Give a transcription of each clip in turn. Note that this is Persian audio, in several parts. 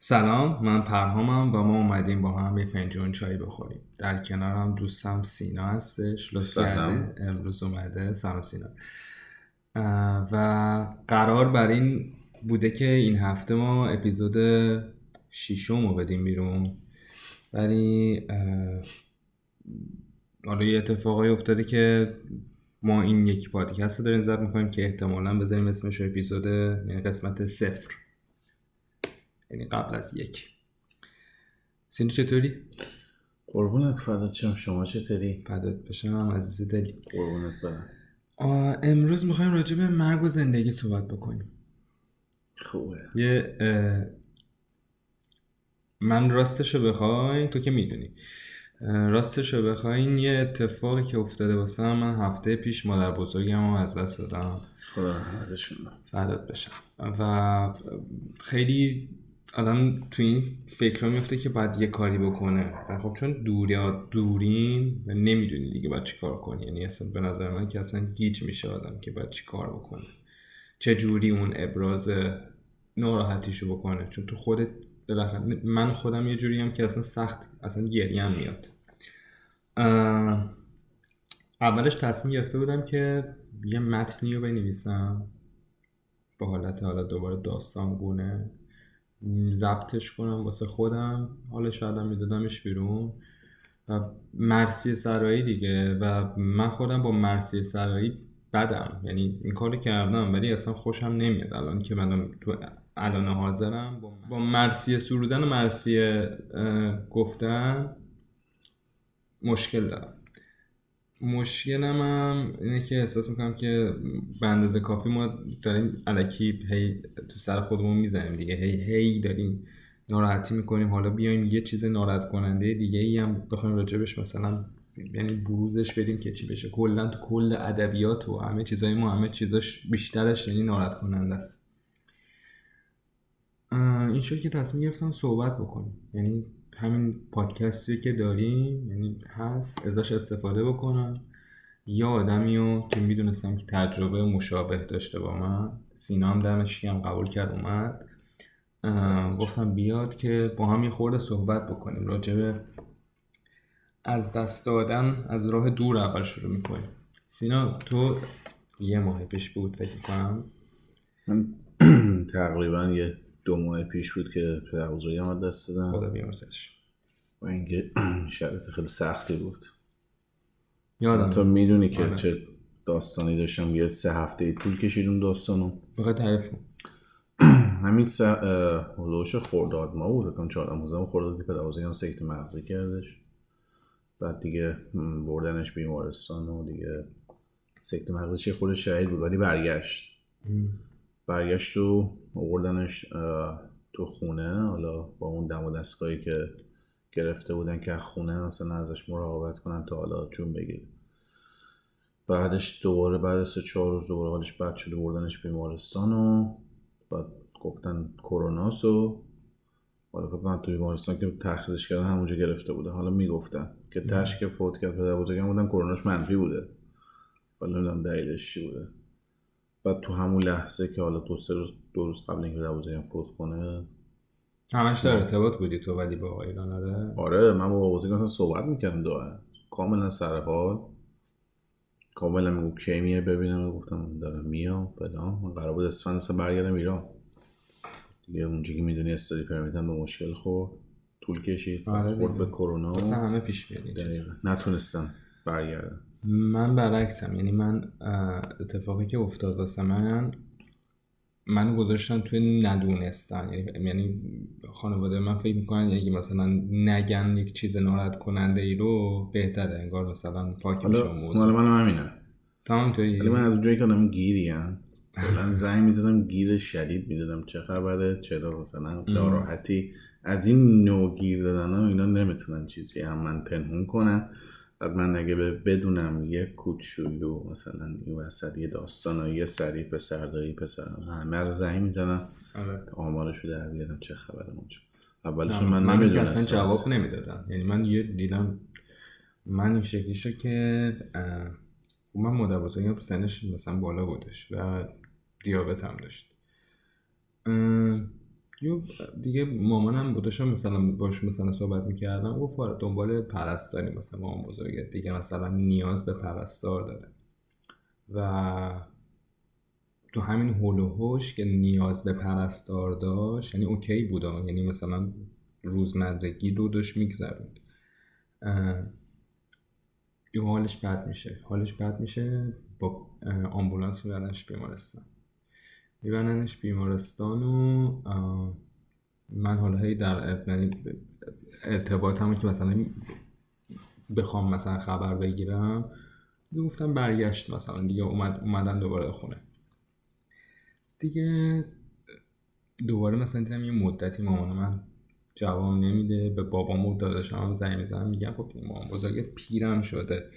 سلام من پرهامم و ما اومدیم با هم یه فنجون چای بخوریم. در کنارم دوستم سینا هستش. لطف امروز اومده. سلام سینا. و قرار بر این بوده که این هفته ما اپیزود شیشم رو بدیم بیرون. ولی حالا یه اتفاقی افتاده که ما این یکی پادکست رو داریم زد می‌کنیم که احتمالا بذاریم اسمش اپیزود یعنی قسمت صفر. یعنی قبل از یک. سینی چطوری؟ قربونت فدات شم شما چطوری؟ فدات بشم عزیز دلی قربونت برم. امروز می‌خوایم راجع به مرگ و زندگی صحبت بکنیم. خوبه. یه من راستشو بخوای تو که می‌دونی. راستشو بخواین یه اتفاقی که افتاده واسه من هفته پیش مادر بزرگم از دست دادم. خدا فدات بشم. و خیلی آدم تو این فکر میفته که باید یه کاری بکنه. خب چون دوری دورین و نمی‌دونی دیگه باید چی کار کنی. یعنی اصلا به نظر من که اصلا گیج میشه آدم که باید چی کار بکنه. چه جوری اون ابراز ناراحتیشو بکنه. چون تو خودت من خودم یه جوری هم که اصلا سخت اصلا گریم میاد. اولش تصمیم گرفته بودم که یه متنی رو بنویسم. با حالت حالا دوباره داستان گونه ضبطش کنم واسه خودم حالا شاید هم میدادمش بیرون. و مرسی سرایی دیگه. و من خودم با مرسی سرایی بدم. یعنی این کارو کردم ولی اصلا خوشم نمیاد. الان که من تو الان حاضرم با مرسی سرودن و مرسی گفتن مشکل دارم. مشکلم هم اینه که احساس می‌کنم که به اندازه کافی ما داریم علکی هی تو سر خودمون می‌زنیم دیگه. هی هی داریم ناراحتی می‌کنیم. حالا بیایم یه چیز ناراحت کننده دیگه ای هم بخوایم راجبش مثلا یعنی بروزش بدیم که چی بشه. کلا تو کل ادبیات و همه چیزای ما همه چیزاش بیشترش یعنی ناراحت کننده است این شد که تصمیم گرفتم صحبت بکنیم یعنی همین پادکستی که داریم یعنی هست ازش استفاده بکنم. یا آدمی رو که می‌دونستم که تجربه مشابه داشته با من سینا هم دمش هم قبول کرد اومد. گفتم بیاد که با هم یه خورده صحبت بکنیم. راجبه از دست دادن از راه دور اول شروع می‌کنیم. سینا تو یه ماه پیش بود فکر کنم تقریبا یه دو ماه پیش بود که پدر بزرگم دست دادم. خدا بیامرزش. و اینکه شرایط خیلی سختی بود. یادم. تو می‌دونی که آره. چه داستانی داشتم. یه سه هفته طول کشید اون داستانو. بخواه تعریف همین سه هلوش خورداد ما بود. کن چهار موزم خورداد که پدر سکت مغزی کردش. بعد دیگه بردنش بیمارستان و دیگه سکت مغزی خود شهید بود. ولی برگشت. برگشت و بردنش تو خونه. حالا با اون دم و دستگاهی که گرفته بودن که خونه مثلا ازش مراقبت کنن تا حالا جون بگیره. بعدش دوباره بعد سه چهار روز دوباره حالش بد شده بردنش بیمارستان و بعد گفتن کروناس و حالا فکر کنم تو بیمارستان که ترخیزش کردن همونجا گرفته بوده. حالا می‌گفتن که تش که فوت کرد پدر بودن کروناش منفی بوده. ولی نمی‌دونم دلیلش چی بوده. بعد تو همون لحظه که حالا دو سه روز دو روز قبل اینکه بزرگم فوت کنه همش در ارتباط بودی تو ولی با ایران آره؟ آره من با بزرگم صحبت می‌کردم دو کاملا سر حال. کاملا میگو کی میه ببینم گفتم دارم میام فلان. من قرار بود اسفند برگردم ایران. دیگه اونجا که می‌دونی استادی پرمیتم به مشکل خورد. طول کشید. آره خورد به کرونا. همه پیش نتونستم برگردم. من برعکسم یعنی من اتفاقی که افتاد واسه من منو گذاشتن توی ندونستن. یعنی یعنی خانواده من فکر می‌کنن اگه مثلا نگن یک چیز ناراحت کننده ای رو بهتره انگار مثلا پاک میشه موضوع. مال من همینه تمام توی ولی من از اونجایی که آدم گیری هم کلا زنگ می‌زدم گیر شدید می‌دادم. چه خبره؟ چرا مثلا ناراحتی؟ از این نوع گیر دادن ها اینا نمی‌تونن چیزی هم من پنهون کنن. من اگه بدونم یه کوچولو مثلا این وسط یه داستان یه سری پسر دایی پسر همه رو زنگ می‌زنم. آره. آمارش رو در بیارم چه خبره اونجا اولش من, من نمی‌دونستم. اصلا جواب نمی‌دادم. یعنی من یه دیدم من این شکلی شد که من مادر سنش مثلا بالا بودش و دیابت هم داشت. یه دیگه مامانم بودشم مثلا باش مثلا صحبت می‌کردم گفت آره دنبال پرستاری مثلا مامان بزرگت دیگه مثلا نیاز به پرستار داره. و تو همین هول و که نیاز به پرستار داشت یعنی اوکی بود یعنی مثلا روزمرگی رو داشت میگذروند. یه حالش بد میشه. حالش بد میشه با آمبولانس میبرنش بیمارستان. میبرنش بیمارستان و من حالا هی در یعنی ارتباط همون که مثلا بخوام مثلا خبر بگیرم گفتم برگشت مثلا دیگه اومد اومدن دوباره خونه. دیگه دوباره مثلا دیدم یه مدتی مامان من جواب نمیده به بابام و داداشم هم زنگ می‌زنم میگم خب مامان بزرگت پیرم شده.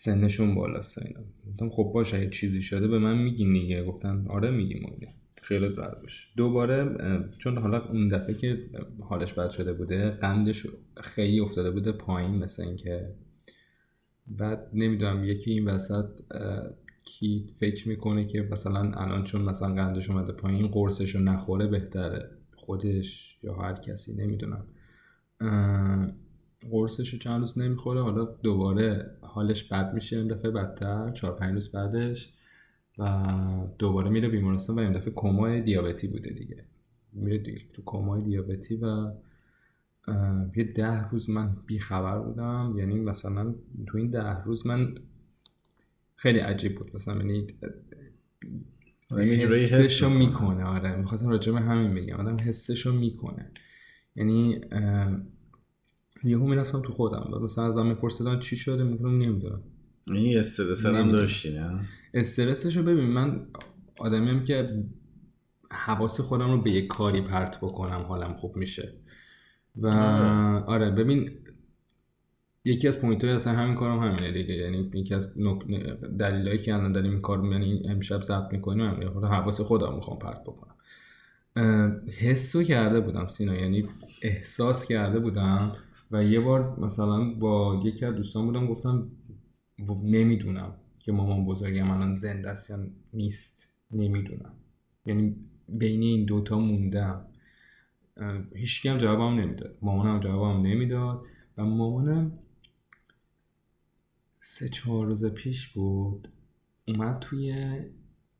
سنشون بالاست اینا. گفتم خب باشه اگه چیزی شده به من میگین دیگه. گفتن آره میگیم دیگه. خیلی راحت باشه. دوباره چون حالا اون دفعه که حالش بد شده بوده قندش خیلی افتاده بوده پایین مثل اینکه بعد نمی‌دونم یکی این وسط کی فکر می‌کنه که مثلا الان چون مثلا قندش اومده پایین قرصش رو نخوره بهتره. خودش یا هر کسی نمی‌دونم. قرصش رو چند روز نمی‌خوره حالا دوباره حالش بد میشه این دفعه بدتر چهار پنج روز بعدش و دوباره میره بیمارستان و این دفعه کمای دیابتی بوده دیگه. میره دیگه تو کمای دیابتی و یه ده روز من بیخبر بودم. یعنی مثلا تو این ده روز من خیلی عجیب بود. مثلا یعنی حسشو می‌کنه آره. می‌خواستم راجع به همین بگم. آدم حسشو می‌کنه. یعنی یهو می‌رفتم تو خودم و مثلا ازم میپرسیدن چی شده میگم نمی‌دونم. یعنی استرس هم داشتی نه؟ استرسشو ببین من آدمیم که حواس خودم رو به یک کاری پرت بکنم حالم خوب میشه. و آره, آره، ببین یکی از point های اصلا همین کارم همینه دیگه. یعنی یکی از دلایلی که الان داریم این کار یعنی امشب ضبط می‌کنیم خود حواس خودم می‌خوام پرت بکنم. حسو کرده بودم سینا یعنی احساس کرده بودم و یه بار مثلا با یکی از دوستان بودم گفتم نمی‌دونم که مامان بزرگم الان زنده است یا نیست. نمی‌دونم. یعنی بین این دوتا موندم. هیچکی هم جوابم نمی‌داد. مامانم جوابم نمی‌داد. و مامانم سه چهار روز پیش بود اومد توی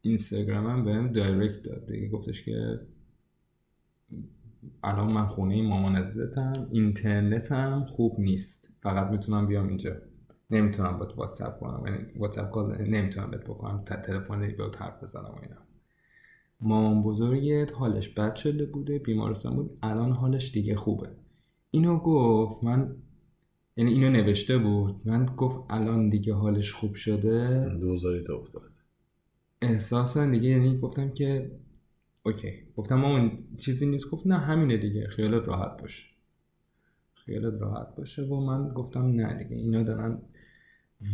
اینستاگرامم بهم direct داد. دیگه گفتش که الان من خونه مامان عزیزتم اینترنتم خوب نیست. فقط می‌تونم بیام اینجا. نمی‌تونم با واتساپ کنم. یعنی واتساپ call نمی‌تونم بهت بکنم. تلفن به حرف بزنم و اینا. مامان بزرگت حالش بد شده بوده بیمارستان بود. الان حالش دیگه خوبه. اینو گفت من یعنی اینو نوشته بود. من گفت الان دیگه حالش خوب شده. دوزاری تا افتاد. احساسا دیگه یعنی گفتم که اوکی. گفتم مامان چیزی نیست؟ گفت نه همینه دیگه. خیالت راحت باشه. خیالت راحت باشه و من گفتم نه دیگه. اینا دارن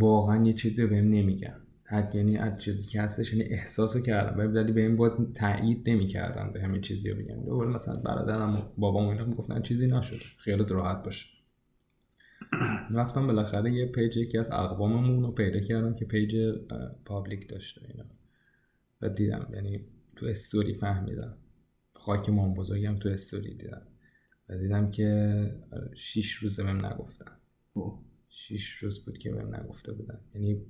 واقعا یه چیزی بهم نمیگن. حد یعنی از چیزی که هستش یعنی احساسو کردم. ولی به این باز تایید نمی‌کردن به همین چیزی رو بگم دوباره مثلا برادرم و بابام اینا می‌گفتن چیزی نشده. خیالت راحت باشه. رفتم بالاخره یه page یکی از اقواممون رو پیدا کردم که page public داشته اینا. و دیدم. یعنی تو استوری فهمیدم. خاک مام بزرگم تو استوری دیدم. و دیدم که شیش روزه بهم نگفتن. شیش روز بود که بهم نگفته بودن. یعنی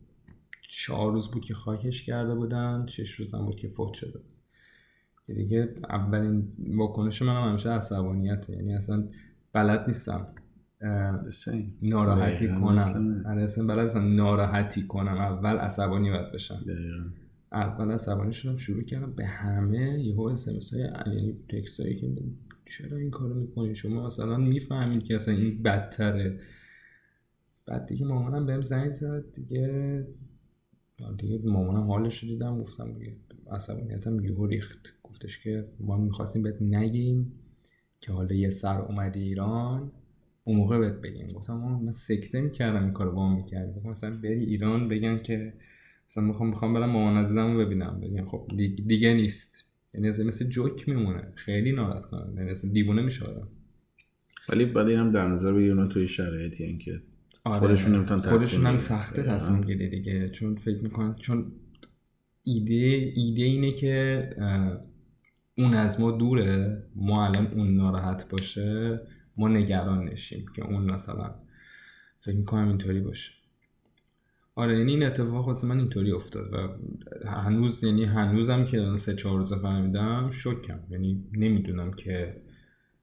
چهار روز بود که خاکش کرده بودن شش روز هم بود که فوت شده بود. دیگه اولین واکنش منم همیشه عصبانیته. یعنی اصلا بلد نیستم ناراحتی کنم. آره، اصلا بلد ناراحتی کنم. اول عصبانی باید بشم. اول عصبانی شدم شروع کردم به همه یهو اسمس های یعنی تکست هایی که چرا این کارو می‌کنی؟ شما مثلا می‌فهمید که اصلا این بدتره. بعد دیگه مامانم بهم زنگ زد دیگه دیگه مامانم حالش رو دیدم گفتم دیگه عصبانیتم یهو ریخت. گفتش که ما می‌خواستیم بهت نگیم که حالا یه سر اومدی ایران اون موقع بهت بگیم. گفتم من سکته می‌کردم این کارو با هم می‌کردم مثلا بری ایران بگن که مثلا می‌خوام می‌خوام برم مامان عزیزم رو ببینم. بگم خب دیگه نیست. یعنی مثل جوک میمونه. خیلی ناراحت کنن یعنی اصلا دیوونه میشه ولی بعد اینم در نظر بگیرن توی شرایطی این که آره. خودشون نمی‌تونن خودشون هم سخته تصمیم گیری دیگه. چون فکر می‌کنن چون ایده ایده اینه که اون از ما دوره. ما الان اون ناراحت باشه ما نگران نشیم که اون مثلا فکر می‌کنم اینطوری باشه. آره یعنی این اتفاق واسه من اینطوری افتاد و هنوز یعنی هنوزم که سه چهار روزه فهمیدم شکم. یعنی نمی‌دونم که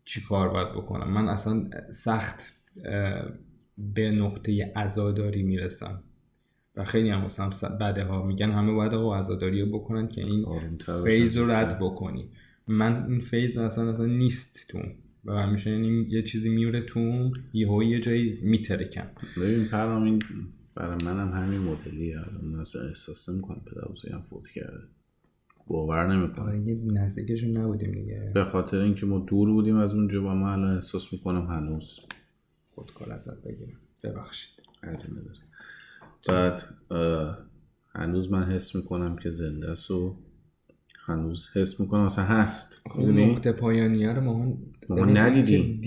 چی کار باید بکنم. من اصلا سخت به نقطه عزاداری می‌رسم. و خیلی هم واسه بده ها میگن همه باید آقا عزاداری رو بکنن که این فیز رو رد بکنی. من این فیز اصلا اصلا نیست تو. و همیشه یعنی یه چیزی میوره تو یه یه جایی میترکم. ببین پرام این برای منم همین مدلی من اصلا احساس نمی‌کنم که هم فوت کرده. باور نمی‌کنم. آره یه نزدیکشون نبودیم دیگه. به خاطر اینکه ما دور بودیم از اونجا با من الان احساس می‌کنم هنوز خودکار ازت بگیرم. ببخشید. از این بعد هنوز من حس می‌کنم که زنده است و هنوز حس می‌کنم مثلا هست. نقطه پایانی رو ما, ما ندیدیم.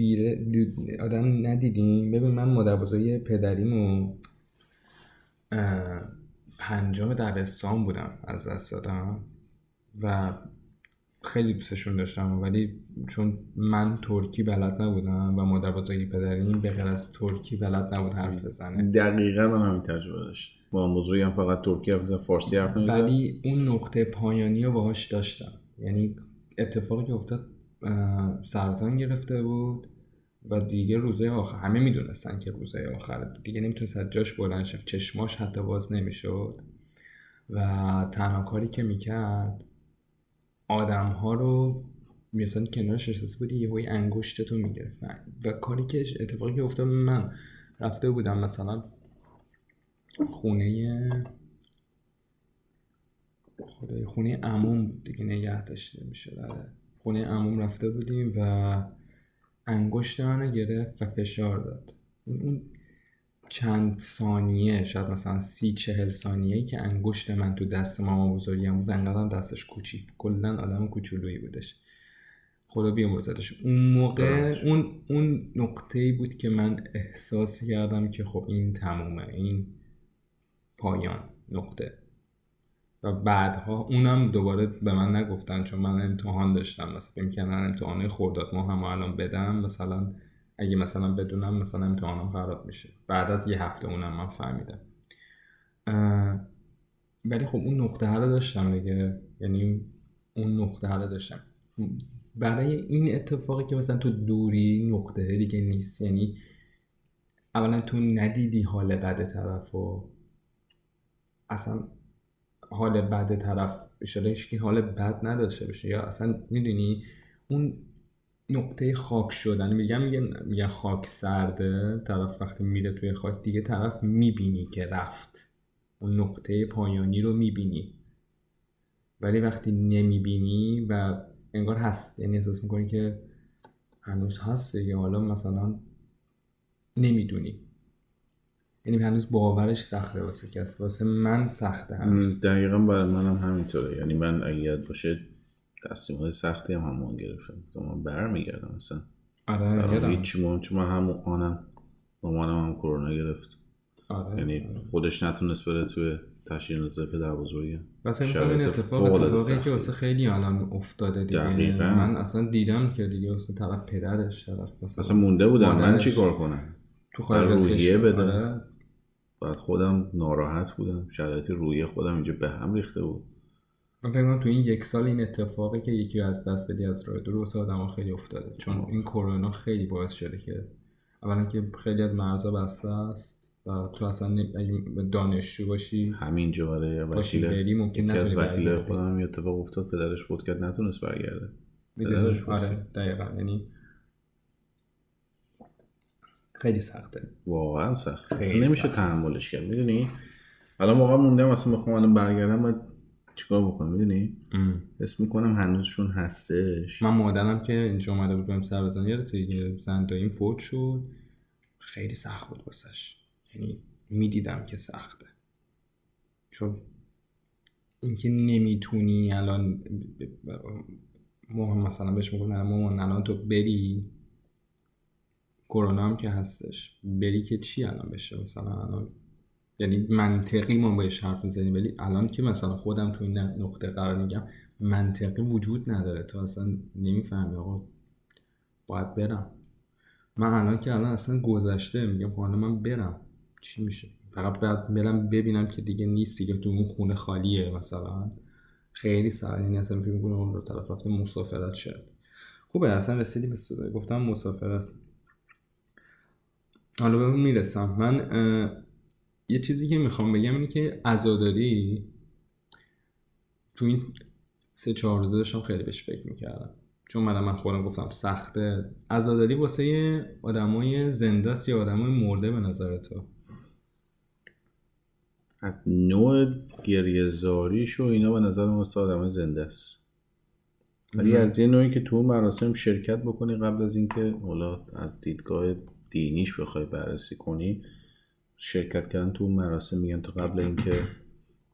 آدم ندیدیم. ببین من مادر بزرگی پدریمو پنجم دبستان بودم از دست دادم. و خیلی دوستشون داشتم ولی چون من ترکی بلد نبودم و مادر بزرگی پدریم به غیر از ترکی بلد نبود حرف بزنه. دقیقا من همین تجربه داشت با بزرگی هم فقط ترکی حرف فارسی حرف ولی اون نقطه پایانی رو باهاش داشتم. یعنی اتفاقی که افتاد سرطان گرفته بود. و دیگه روزه آخر همه می‌دونستن که روزه آخر دیگه نمی‌تونست از جاش بلند شد چشماش حتی باز نمی‌شد. و تنها کاری که می‌کرد آدم ها رو مثلا کنارش نشسته بودی یه های انگشت تو می‌گرفت و کاری که اتفاقی که افتاد من رفته بودم مثلا خونه خدای خونه عموم دیگه نگه داشته میشه آره. خونه عموم رفته بودیم و انگشت منو گرفت و فشار داد. اون چند ثانیه شاید مثلا سی چهل ثانیه که انگشت من تو دست ماما بزرگیم بود انقدرم دستش کوچیک کلا آدم کوچولویی بودش. خدا بیامرزدش. اون موقع اون اون نقطه ای بود که من احساس کردم که خب این تمومه. این پایان نقطه. و بعدها اونم دوباره به من نگفتن چون من امتحان داشتم. مثلا فکر امتحان خورداد ما هم الان بدم. مثلا اگه مثلا بدونم مثلا امتحانم خراب میشه. بعد از یه هفته اونم من فهمیدم. ولی خب اون نقطه رو داشتم دیگه. یعنی اون نقطه رو داشتم. برای این اتفاقی که مثلا تو دوری نقطه دیگه نیست. یعنی اولا تو ندیدی حال بد طرف و اصلا حال بد طرف اشاره که حال بد نداشته باشه. یا اصلا می‌دونی؟ اون نقطه خاک شدن میگم میگن خاک سرده طرف وقتی میره توی خاک دیگه طرف می‌بینی که رفت. اون نقطه پایانی رو می‌بینی. ولی وقتی نمی‌بینی و انگار هست یعنی احساس می‌کنی که هنوز هست یا حالا مثلا نمی‌دونی. یعنی هنوز باورش سخته واسه کس. واسه من سخته هنوز. دقیقا برای منم همینطوره. یعنی من اگه باشه تصمیم های سختی هم همون گرفتم. من برمیگردم مثلا آره هیچ چون من همون آنم مامانم هم کرونا گرفت. آره یعنی خودش نتونست بره توی تشکیل نظر پدر بزرگی. و فکر این اتفاق اتفاقی که واسه خیلی الان افتاده دیگه. دقیقا. من اصلا دیدم که دیگه واسه طرف پدرش طرف مثلا, مثلا مونده بودم. من چی کار کنم؟ تو خارج روحیه بده آره. بعد خودم ناراحت بودم. شرایط روحیه خودم اینجا به هم ریخته بود. من فکر تو این یک سال این اتفاقی که یکی از دست بدی از راه واسه آدم خیلی افتاده. چون این کرونا خیلی باعث شده که اولا که خیلی از مرزا بسته است و تو اصلا دانشجو باشی همینجا آره وکیل ممکن از وکیل خودم یه اتفاق افتاد. پدرش فوت کرد. نتونست برگرده. پدرش آره دقیقا. یعنی خیلی سخته. واقعا سخت نمیشه تحملش کرد می‌دونی؟ الان واقعا موندم اصلا بخوام برگردم چیکار بکنم می‌دونی؟ اسم می‌کنم هنوزشون هستش. من مادرم که اینجا اومده بود بهم سر بزن یادت زن این فوت شد. خیلی سخت بود واسش. یعنی می‌دیدم که سخته. چون اینکه نمی‌تونی الان ما مثلا بهش میگم مامان الان تو بری. کرونا هم که هستش. بری که چی الان بشه؟ مثلا الان یعنی منطقی ما بهش حرف می‌زنیم ولی الان که مثلا خودم تو این نقطه قرار میگم منطقی وجود نداره. تو اصلا نمی‌فهمی آقا. باید برم. من الان که الان اصلا گذشته میگم خب حالا من برم. چی میشه؟ فقط باید برم ببینم که دیگه نیست دیگه تو اون خونه خالیه مثلا. خیلی سر یعنی اصلا فکر اون رو طرف رفته مسافرت شد. خوبه اصلا رسیدی به گفتم مسافرت. حالا به اون می‌رسم. من یه چیزی که می‌خوام بگم اینه که عزاداری تو این سه چهار روزه داشتم خیلی بهش فکر می‌کردم. چون من من خودم گفتم سخته. عزاداری واسه آدمای زنده است یا آدمای مرده به نظر تو. از نوع گریهزاریش و اینا به نظر واسه آدمای زنده است. ولی از یه نوعی که تو مراسم شرکت بکنی قبل از اینکه حالا از دیدگاه دینیش بخوای بررسی کنی شرکت کردن تو مراسم میگن تا قبل اینکه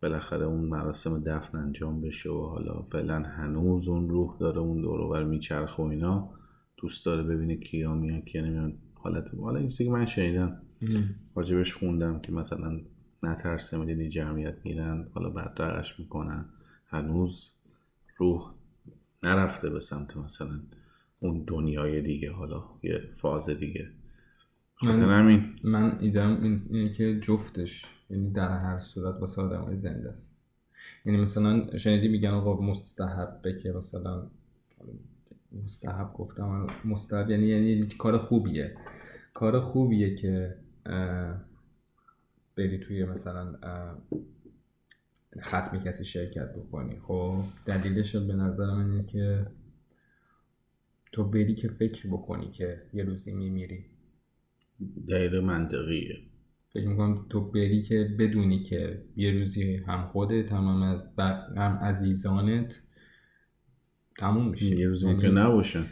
بالاخره اون مراسم دفن انجام بشه و حالا فعلا هنوز اون روح داره اون دور میچرخه و اینا دوست داره ببینه کیا میان کیا نمیان. حالت حالا این که من شنیدم راجبش خوندم که مثلا نترسه میدینی جمعیت میرن حالا بعد رقش می‌کنن. هنوز روح نرفته به سمت مثلا اون دنیای دیگه حالا یه فاز دیگه. من, همین. من ایدم اینه که جفتش یعنی در هر صورت واسه آدم های زنده است. یعنی مثلا شنیدی میگن آقا مستحبه که مثلا مستحب گفتم مستحب یعنی یعنی کار خوبیه. کار خوبیه که بری توی مثلا ختم کسی شرکت بکنی. خب دلیلش به نظر من اینه که تو بری که فکر بکنی که یه روزی میمیری. دلیل منطقیه. فکر می‌کنم تو بری که بدونی که یه روزی هم خودت هم, هم عزیزانت تموم میشه. یه روزی ممکن یعنی نباشه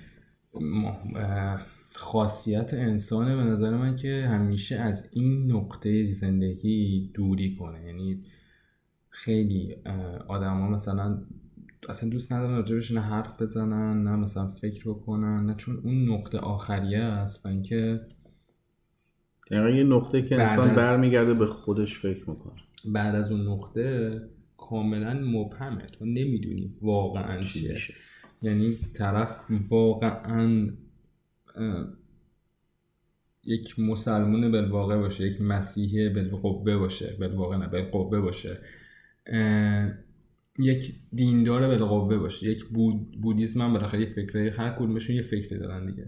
خاصیت انسانه به نظر من که همیشه از این نقطه زندگی دوری کنه. یعنی خیلی آدما مثلا اصلا دوست ندارن راجبش نه حرف بزنن نه مثلا فکر بکنن نه چون اون نقطه آخریه است و اینکه یعنی یه نقطه که انسان برمیگرده به خودش فکر می‌کنه. بعد از اون نقطه کاملا مبهمه. تو نمی‌دونی واقعا چیه. یعنی طرف واقعا یک مسلمون بالواقع باشه یک مسیحی بالقوه باشه. بالواقع نه بالقوه باشه. یک دیندار بالقوه باشه. یک بود بودیسم هم بالاخره یه فکره هر کدومشون یه فکری دارن دیگه.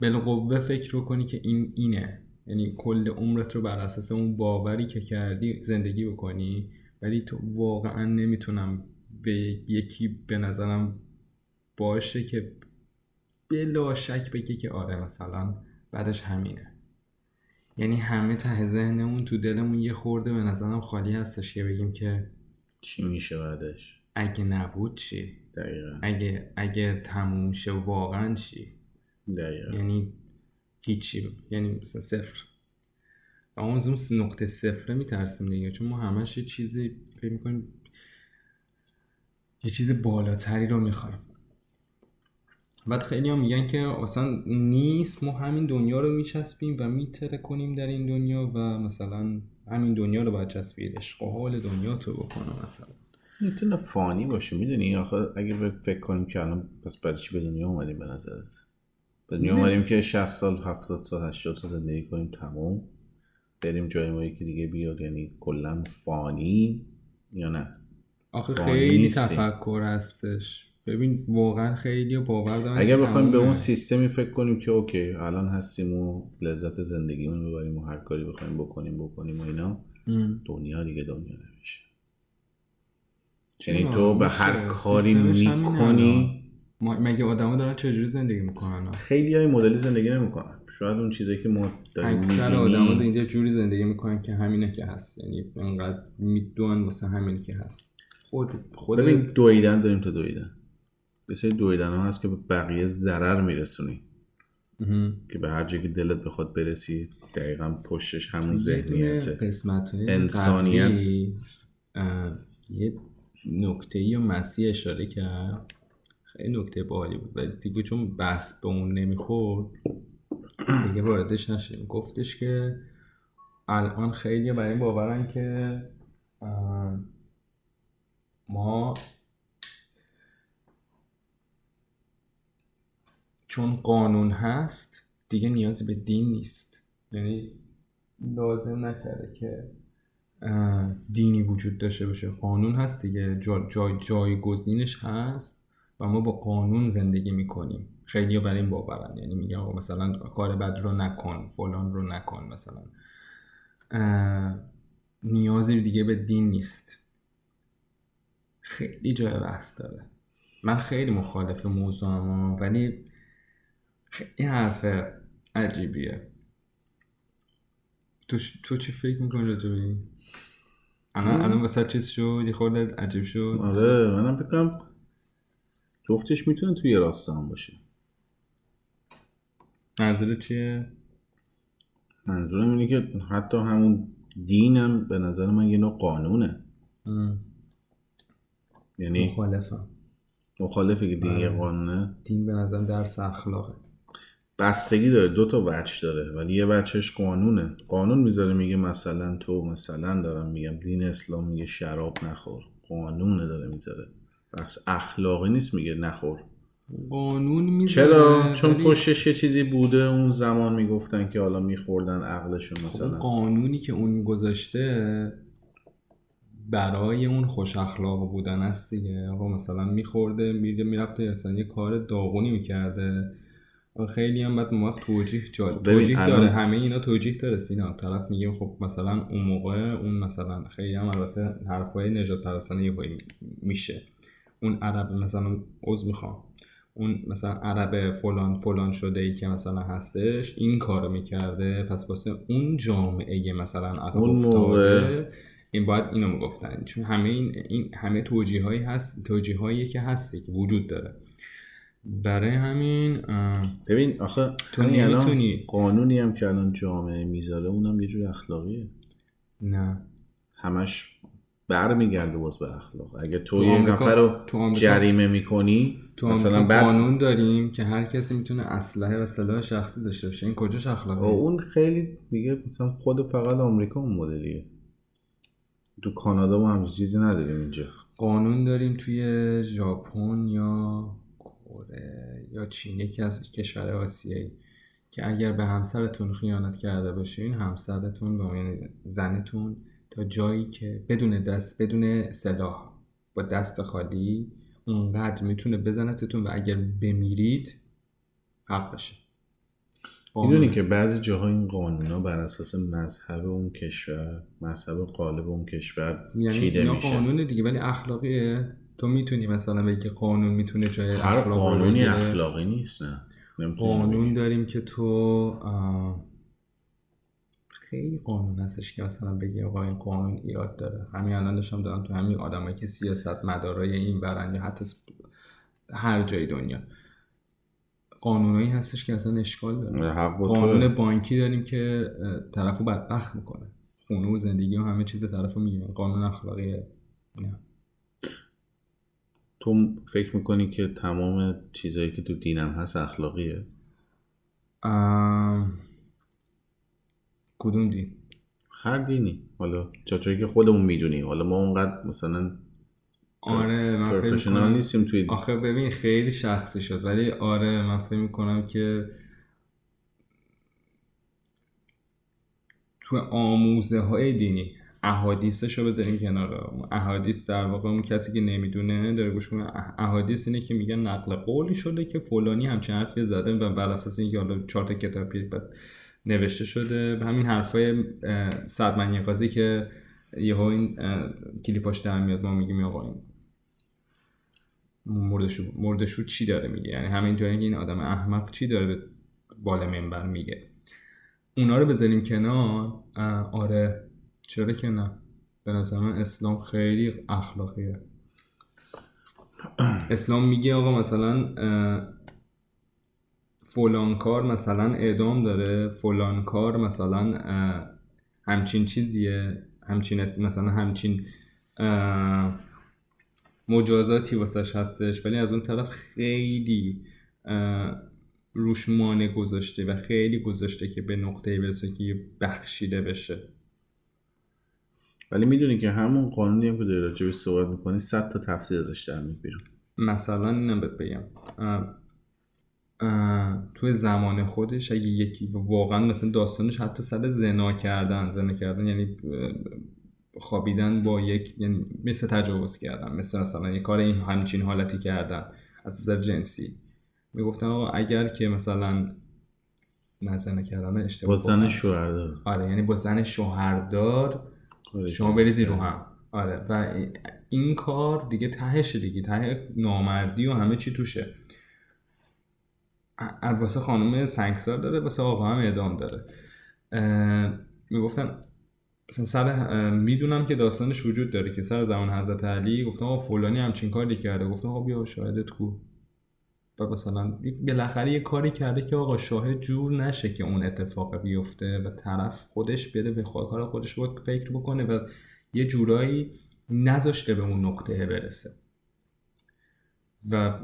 بالقوه فکر کنی که این اینه. یعنی کل عمرت رو بر اساس اون باوری که کردی زندگی بکنی. ولی تو واقعا نمی‌تونم به یکی به نظرم باشه که بلا شک بگه که آره مثلا بعدش همینه. یعنی همه ته ذهنمون تو دلمون یه خورده به نظرم خالی هستش که بگیم که چی میشه بعدش؟ اگه نبود چی؟ دقیقا. اگه اگه تموم شه واقعا چی؟ دقیقا. یعنی هیچی. یعنی مثلا صفر. اون از اون نقطه صفره میترسیم دیگه چون ما همش یه چیزی فکر می‌کنیم یه چیز بالاتری رو می‌خوایم. بعد خیلی هم میگن که اصلا نیست ما همین دنیا رو میچسبیم و میتره کنیم در این دنیا و مثلا همین دنیا رو باید چسبید عشق و حال دنیا تو بکنم مثلا. می‌تونه فانی باشه می‌دونی؟ آخه اگه فکر کنیم که الان پس برای چی به دنیا اومدیم به نظرت؟ دنیا اومدیم که 60 سال 70 سال 80 سال زندگی کنیم تموم. بریم جای ما یکی دیگه بیاد یعنی کلا فانی یا نه؟ آخه خیلی تفکر هستش. ببین واقعا خیلی باور دارم اگر بخوایم به اون سیستمی فکر کنیم که اوکی الان هستیم و لذت زندگیمون ببریم و هر کاری بخوایم بکنیم بکنیم و اینا دنیا دیگه دنیا نمیشه. یعنی تو به هر کاری می‌کنی مگه آدما دارن چجوری زندگی می‌کنن؟ خیلی های مدلی زندگی نمی‌کنن. شاید اون چیزی که ما داریم اکثر آدما اینجا جوری زندگی می‌کنن که همینه که هست. یعنی انقدر می‌دونن واسه همینه که هست. خود خود ببین دویدن داریم تا دویدن. یه سری دویدن ها هست که به بقیه ضرر میرسونی. که به هر جایی که دلت بخواد برسی دقیقا پشتش همون ذهنیت قسمت انسانیت. یه نکته یا مسیح اشاره کرد. خیلی نکته بالی بود. ولی دیگه چون بحث به اون نمی‌خورد دیگه واردش نشیم گفتش که الان خیلی برای این باورن که ما چون قانون هست دیگه نیازی به دین نیست. یعنی لازم نکرده که دینی وجود داشته باشه. قانون هست دیگه. جای جای جایگزینش هست. و ما با قانون زندگی می‌کنیم. خیلی برای این باورن. یعنی میگن مثلا کار بد رو نکن فلان رو نکن مثلا. نیازی دیگه به دین نیست. خیلی جای بحث داره. من خیلی مخالف موضوعم ولی خیلی حرف عجیبیه. تو, تو چی فکر می‌کنی به الان الان واسه چیز شد؟ یه خورده عجیب شد. آره منم فکر کنم جفتش می‌تونه توی یه راسته هم باشه. منظور چیه؟ منظورم اینه که حتی همون دینم به نظر من یه نوع قانونه. یعنی مخالفم. مخالفه که دین یه آره. قانونه. دین به نظر درس اخلاقه. بستگی داره. دو تا وجه داره. ولی یه وجهش قانونه. قانون می‌ذاره میگه مثلا تو مثلا دارم میگم. دین اسلام میگه شراب نخور. قانونه داره می‌ذاره. بس اخلاقی نیست میگه نخور. قانون می‌ذاره چرا؟ چون پشتش یه چیزی بوده اون زمان می‌گفتن که حالا میخوردن عقلشون خب مثلا. قانونی که اون گذاشته برای اون خوش اخلاق بودن است دیگه. آقا مثلا میخورده میره می‌رفته مثلا یه کار داغونی می‌کرده. خیلی هم بعد وقت توجیه جا توجیه داره. همه اینا توجیه داره سینا. طرف میگه خب مثلا اون موقع اون مثلا خیلی هم البته حرفای نجات پرستانه یه میشه. اون عرب مثلا عضو می‌خوام. اون مثلا عرب فلان فلان شده ای که مثلا هستش این کارو می‌کرده. پس واسه اون جامعه مثلا عقب افتاده این باید اینو می‌گفتن. چون همه این, این همه توجیه هایی هست توجیه هایی که هستی که وجود داره. برای همین ببین آخه تو نمی‌تونی. قانونی هم که الان جامعه می‌ذاره اونم یه جور اخلاقیه. نه. همش برمیگرده باز به اخلاق. اگه تو, یه نفر رو جریمه می‌کنی تو مثلا بر... قانون داریم که هر کسی می‌تونه اسلحه و سلاح شخصی داشته باشه. این کجاش اخلاقیه اون خیلی دیگه مثلا خود فقط آمریکا اون مدلیه تو کانادا ما هم چیزی نداریم اینجا. قانون داریم توی ژاپن یا کره یا چین یکی از کشور آسیایی که اگر به همسرتون خیانت کرده باشین همسرتون به زنتون تا جایی که بدون دست بدون سلاح با دست خالی اونقدر می‌تونه بزنتتون و اگر بمیرید حق بشه می‌دونی که بعضی جاها این قانونا بر اساس مذهب اون کشور مذهب قالب اون کشور یعنی چیده میشه. قانون دیگه ولی اخلاقیه. تو می‌تونی مثلا بگی قانون می‌تونه جای هر قانونی اخلاقی نیست نه. قانون داریم که تو خیلی قانون هستش که مثلا بگی آقا این قانون ایراد داره. همین الان داشتم دارم تو همین آدمایی که سیاست مدارای این برن یا حتی هر جای دنیا. قانونایی هستش که اصلا اشکال داره. قانون بانکی داریم که طرفو بدبخت می‌کنه. خونه و زندگی و همه چیز طرفو می‌گیره. قانون اخلاقیه. نه. تو فکر می‌کنی که تمام چیزایی که تو دینم هست اخلاقیه؟ کدوم دین هر دینی. حالا جایی که خودمون می‌دونیم. حالا ما اونقدر مثلا آره من فکر نیستیم توی آخه ببین خیلی شخصی شد. ولی آره من فکر می‌کنم که تو آموزه های دینی احادیثش رو بذاریم کنار. احادیث در واقع اون کسی که نمی‌دونه داره گوش کنه احادیث اینه که میگن نقل قولی شده که فلانی همچین حرفی زده و بر اساس اینکه حالا چهار تا کتاب نوشته شده به همین حرفای صد قاضی که یهو این کلیپاش در میاد ما میگیم آقا این مردشو مردشو چی داره میگه؟ یعنی همینطوری که این آدم احمق چی داره به بالا منبر میگه؟ اونا رو بذاریم کنار. آره. چرا که نه؟ به نظر من اسلام خیلی اخلاقیه. اسلام میگه آقا مثلا فلان کار مثلا اعدام داره فلان کار مثلا همچین چیزیه همچین مثلا همچین مجازاتی واسش هستش ولی از اون طرف خیلی روش مانع گذاشته و خیلی گذاشته که به نقطه برسه که بخشیده بشه. ولی می‌دونی که همون قانونی هم که داری راجبش صحبت می‌کنی صد تا تفسیر ازش در میاد بیرون. مثلا اینم بهت بگم. توی زمان خودش اگه یکی واقعا مثلا داستانش حتی سر زنا کردن زنا کردن یعنی خوابیدن با یک یعنی مثل تجاوز کردن مثل مثلا یه کار این همچین حالتی کردن از نظر جنسی می‌گفتن آقا اگر که مثلا زنا کردن اشتباه با زن گفتم. شوهر داره آره یعنی با زن شوهردار آره. شما بریزی رو هم آره و این کار دیگه تهشه دیگه ته نامردی و همه چی توشه واسه خانم سنگسار داره واسه آقا هم اعدام داره. می‌گفتن سر می‌دونم که داستانش وجود داره که سر زمان حضرت علی گفتم آقا فلانی همچین کاری کرده. گفتم آقا بیا شاهدت کو. و مثلا بالاخره یه کاری کرده که آقا شاهد جور نشه که اون اتفاق بیفته و طرف خودش بره به کار خودش رو فکر بکنه و یه جورایی نذاشته به اون نقطه برسه. و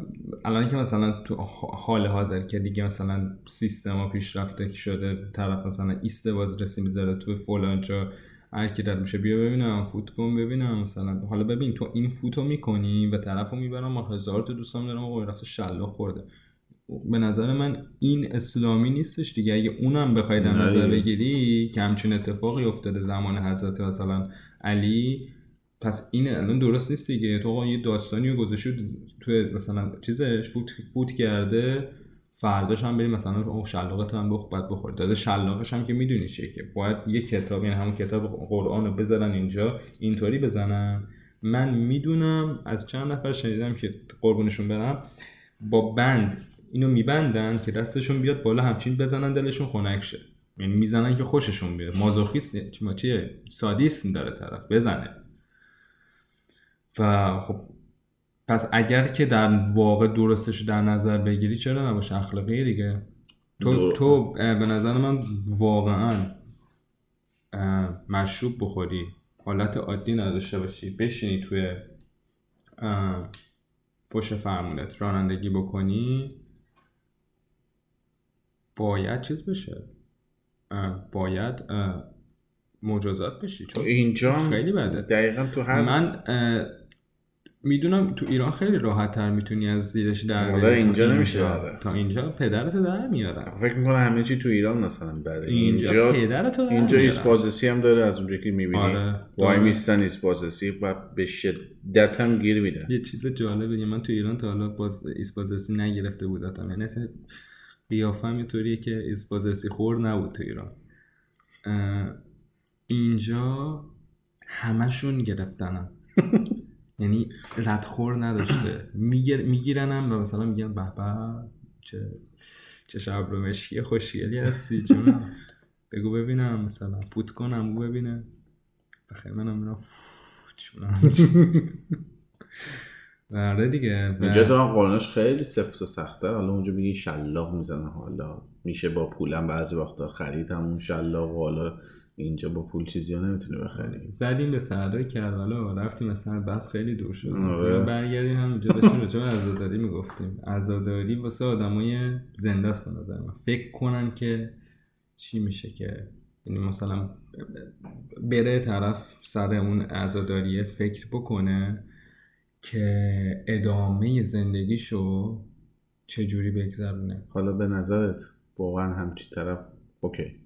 الان که مثلا تو حال حاضر که دیگه مثلا سیستما پیشرفته شده طرف مثلا ایست بازرسی می‌ذاره تو فلان جا هر کی رد میشه بیا ببینم فوت کن ببینم مثلا. حالا ببین تو این فوتو می‌کنی و طرفو می‌برم ما هزار تا دوستام دارم آقا رفته شلاق خورده. به نظر من این اسلامی نیستش دیگه. اگه اونم بخوای در نظر. بگیری که همچین اتفاقی افتاده زمان حضرت مثلا علی پس این الان درست نیست دیگه. تو آقا یه داستانی رو گذاشتی تو مثلا چیزش فوت, فوت کرده فرداش هم بریم مثلا اون شلاقت هم بخ بعد بخوری داده شلاقش هم که می‌دونی چیه که باید یه کتاب یعنی همون کتاب قرآن رو بذارن اینجا اینطوری بزنن. من می‌دونم از چند نفر شنیدم که قربونشون برم با بند اینو میبندن که دستشون بیاد بالا همچین بزنن دلشون خنک شه. یعنی می‌زنن که خوششون بیاد. مازوخیست چی چیه؟ سادیسم داره طرف. بزنه. و خب پس اگر که در واقع درستش در نظر بگیری چرا نباشه اخلاقی دیگه تو تو به نظر من واقعا مشروب بخوری حالت عادی نداشته باشی بشینی توی پشت فرمونت رانندگی بکنی باید چیز بشه باید مجازات بشی چون اینجا خیلی بده. دقیقا تو هر من می‌دونم تو ایران خیلی راحت تر می‌تونی از زیرش در آره، بیاری اینجا نمیشه. تا اینجا پدرت در میارم فکر می‌کنه همه چی تو ایران مثلا بده اینجا, اینجا پدرت در اینجا میارن. ایسپازسی هم داره از اونجا که می‌بینی آره. وای. میستن ایسپازسی و به شدت هم گیر میده یه چیز جالبه من تو ایران تا حالا باز ایسپازرسی نگرفته بودم یعنی قیافم یه طوریه که ایسپازرسی خور نبود تو ایران اینجا همشون گرفتنم یعنی ردخور نداشته. میگیر میگیرنم و مثلا میگن به به چه چه شب رو مشکی خوشگلی هستی چون بگو ببینم مثلا فوت کنم بگو ببینه بخیر منم چونم. آره دیگه اینجا تو هم خیلی سفت و سخته. حالا اونجا میگی شلاق می‌زنه حالا میشه با پولم بعضی وقتا خرید همون شلاق حالا اینجا با پول چیزی ها نمی‌تونی بخری. زدیم به سردای کربلا رفتیم مثلا بس خیلی دور شد. آره. برگردیم هم اینجا داشتیم راجع به عزاداری می‌گفتیم. عزاداری واسه آدمای زنده است به نظر من. فکر کنن که چی میشه که یعنی مثلا بره طرف سر اون عزاداریه فکر بکنه که ادامه زندگیشو چجوری بگذرونه. حالا به نظرت واقعا همچی طرف؟ اوکی.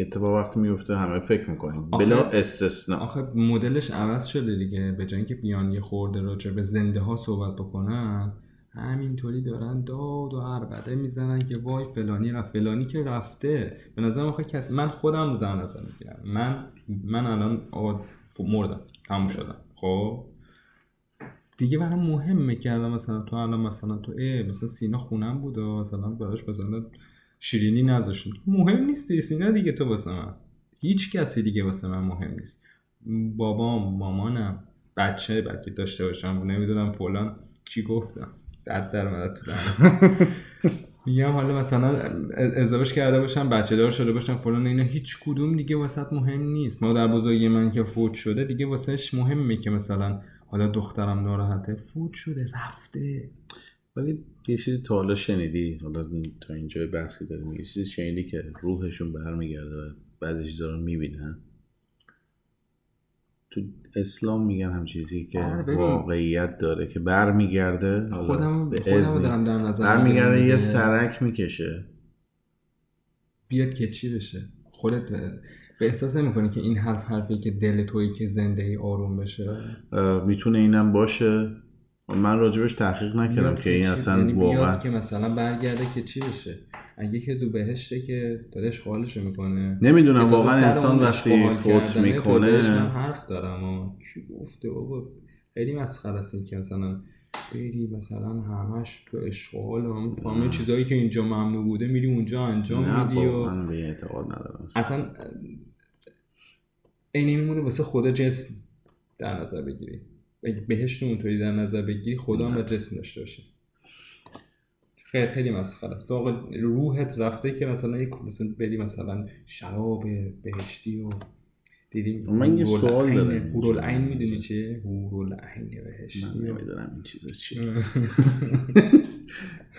اتفاق وقتی میفته همه فکر می‌کنیم. بلا استثنا. آخه مدلش عوض شده دیگه. به جای اینکه بیان یه خورده راجع به زنده ها صحبت بکنن همینطوری دارن داد و عربده می‌زنن که وای فلانی رفت. فلانی که رفته. به نظر آخه کس من خودم رو در نظر می‌گیرم. من من الان ف- مردم. تموم شدم. خب؟ دیگه برام مهمه که الان مثلا تو الان مثلا تو ای مثلا سینا خونم بود و مثلا براش مثلا شیرینی نذاشتم. مهم نیستی سینا دیگه تو واسه من. هیچ کسی دیگه واسه من مهم نیست. بابام مامانم بچه بلکه داشته باشم نمی‌دونم فلان چی گفتم. دست در اومد تو. میگم حالا مثلا ازدواج کرده باشم بچه دار شده باشم فلان اینا هیچ کدوم دیگه واسه مهم نیست. مادر بزرگی من که فوت شده دیگه واسهش مهمه که مثلا حالا دخترم ناراحته فوت شده رفته. ولی یه چیزی تا حالا شنیدی؟ حالا تا اینجا بحث که داریم یه چیزی شنیدی که روحشون برمیگرده و بعضی چیزا رو می‌بینن؟ تو اسلام میگن هم چیزی که آره،. واقعیت داره که برمیگرده خودم به خودم دارم در نظر برمیگرده یه. سرک می‌کشه. بیاد که چی بشه؟ خودت به احساس نمی‌کنی که این حرف حرفی که دل تویی که زنده ای آروم بشه؟ می‌تونه اینم باشه. من راجبش تحقیق نکردم که این چی- اصلا یعنی واقعا که مثلا برگرده که چی بشه؟ اگه که تو بهشته که داره اشغالشو می‌کنه. نمی‌دونم واقعا انسان وقتی فوت بهش من می‌کنه حرف دارم و کی گفته بابا؟ خیلی مسخره است این که مثلا بری مثلا همش تو اشغال و همه- چیزایی که اینجا ممنوع بوده میری اونجا انجام میدی و من به این اعتقاد ندارم. اصلا اینی میمونه واسه خدا جسم در نظر بگیری. بهشت اونطوری در نظر بگیری خدا هم جسم داشته باشه خیلی خیلی مسخره است. تو روحت رفته که مثلا یک مثلا بری مثلا شراب بهشتی و دیدی من یه سوال دارم. هورالعین می‌دونی چیه؟ هورالعین بهشتی. من نمی‌دونم این چیزا چیه.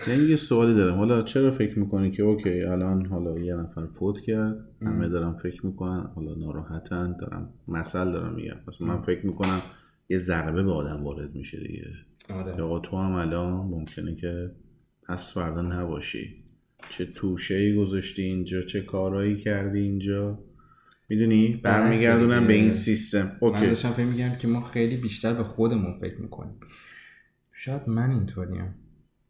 یعنی یه سوالی دارم. حالا چرا فکر می‌کنی که اوکی الان حالا یه نفر فوت کرد همه دارم فکر می‌کنن حالا ناراحتن دارم مثل دارم میگم. مثلا من فکر می‌کنم یه ضربه به آدم وارد میشه دیگه. آره. آقا تو هم الان ممکنه که پس فردا نباشی. چه توشه ای گذاشتی اینجا چه کارایی کردی اینجا. می‌دونی؟ برمیگردونم. به این سیستم. من اوکی. داشتم فکر میگم که ما خیلی بیشتر به خودمون فکر می‌کنیم. شاید من اینطوریم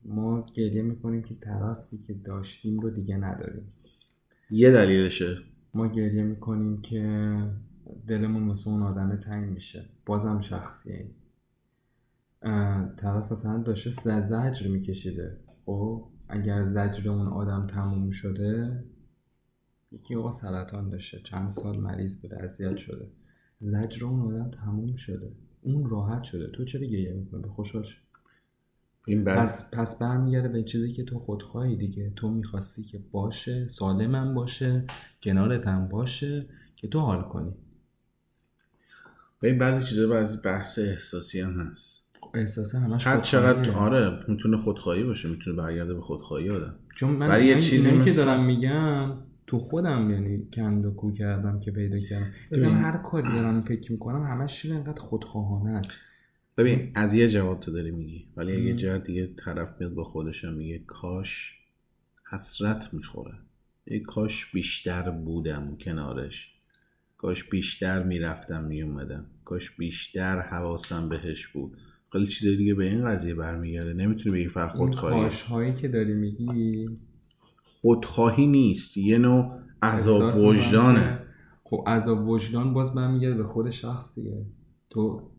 ما گریه می‌کنیم که طرفی که داشتیم رو دیگه نداریم. یه دلیلشه. ما گریه می‌کنیم که دلمون واسه اون آدم تنگ میشه. بازم شخصیه طرف مثلا داشته زجر میکشیده. خب اگر زجر اون آدم تموم شده یکی آقا سرطان داشته. چند سال مریض بوده اذیت شده. زجر اون آدم تموم شده. اون راحت شده. تو چرا گریه می‌کنی؟ خوشحال شد این بس پس پس برمیگرده به چیزی که تو خودخواهی دیگه. تو می‌خواستی که باشه سالمم باشه کنارت هم باشه که تو حال کنی. این بعضی چیزا بعضی بحث احساسی هم هست احساس همش هر چقدر. آره می‌تونه خودخواهی باشه می‌تونه برگرده به خودخواهی آدم چون من یه اینایی- چیزی اینایی که مثل- دارم میگم تو خودم یعنی کند و کو کردم که پیدا کردم دیدم. هر کاری دارم فکر می‌کنم همش چیز انقدر خودخواهانه است ببین از یه جهت تو داری میگی ولی یه. جهت دیگه طرف میاد با خودش میگه کاش حسرت می‌خوره ای کاش بیشتر بودم کنارش کاش بیشتر می‌رفتم میومدم کاش بیشتر حواسم بهش بود. خیلی چیزای دیگه به این قضیه برمیگرده. نمی‌تونی بگی فقط خودخواهی. کاش هایی که داری میگی. خودخواهی نیست. یه نوع عذاب وجدانه. خب عذاب وجدان باز برمیگرده به خود شخص دیگه. تو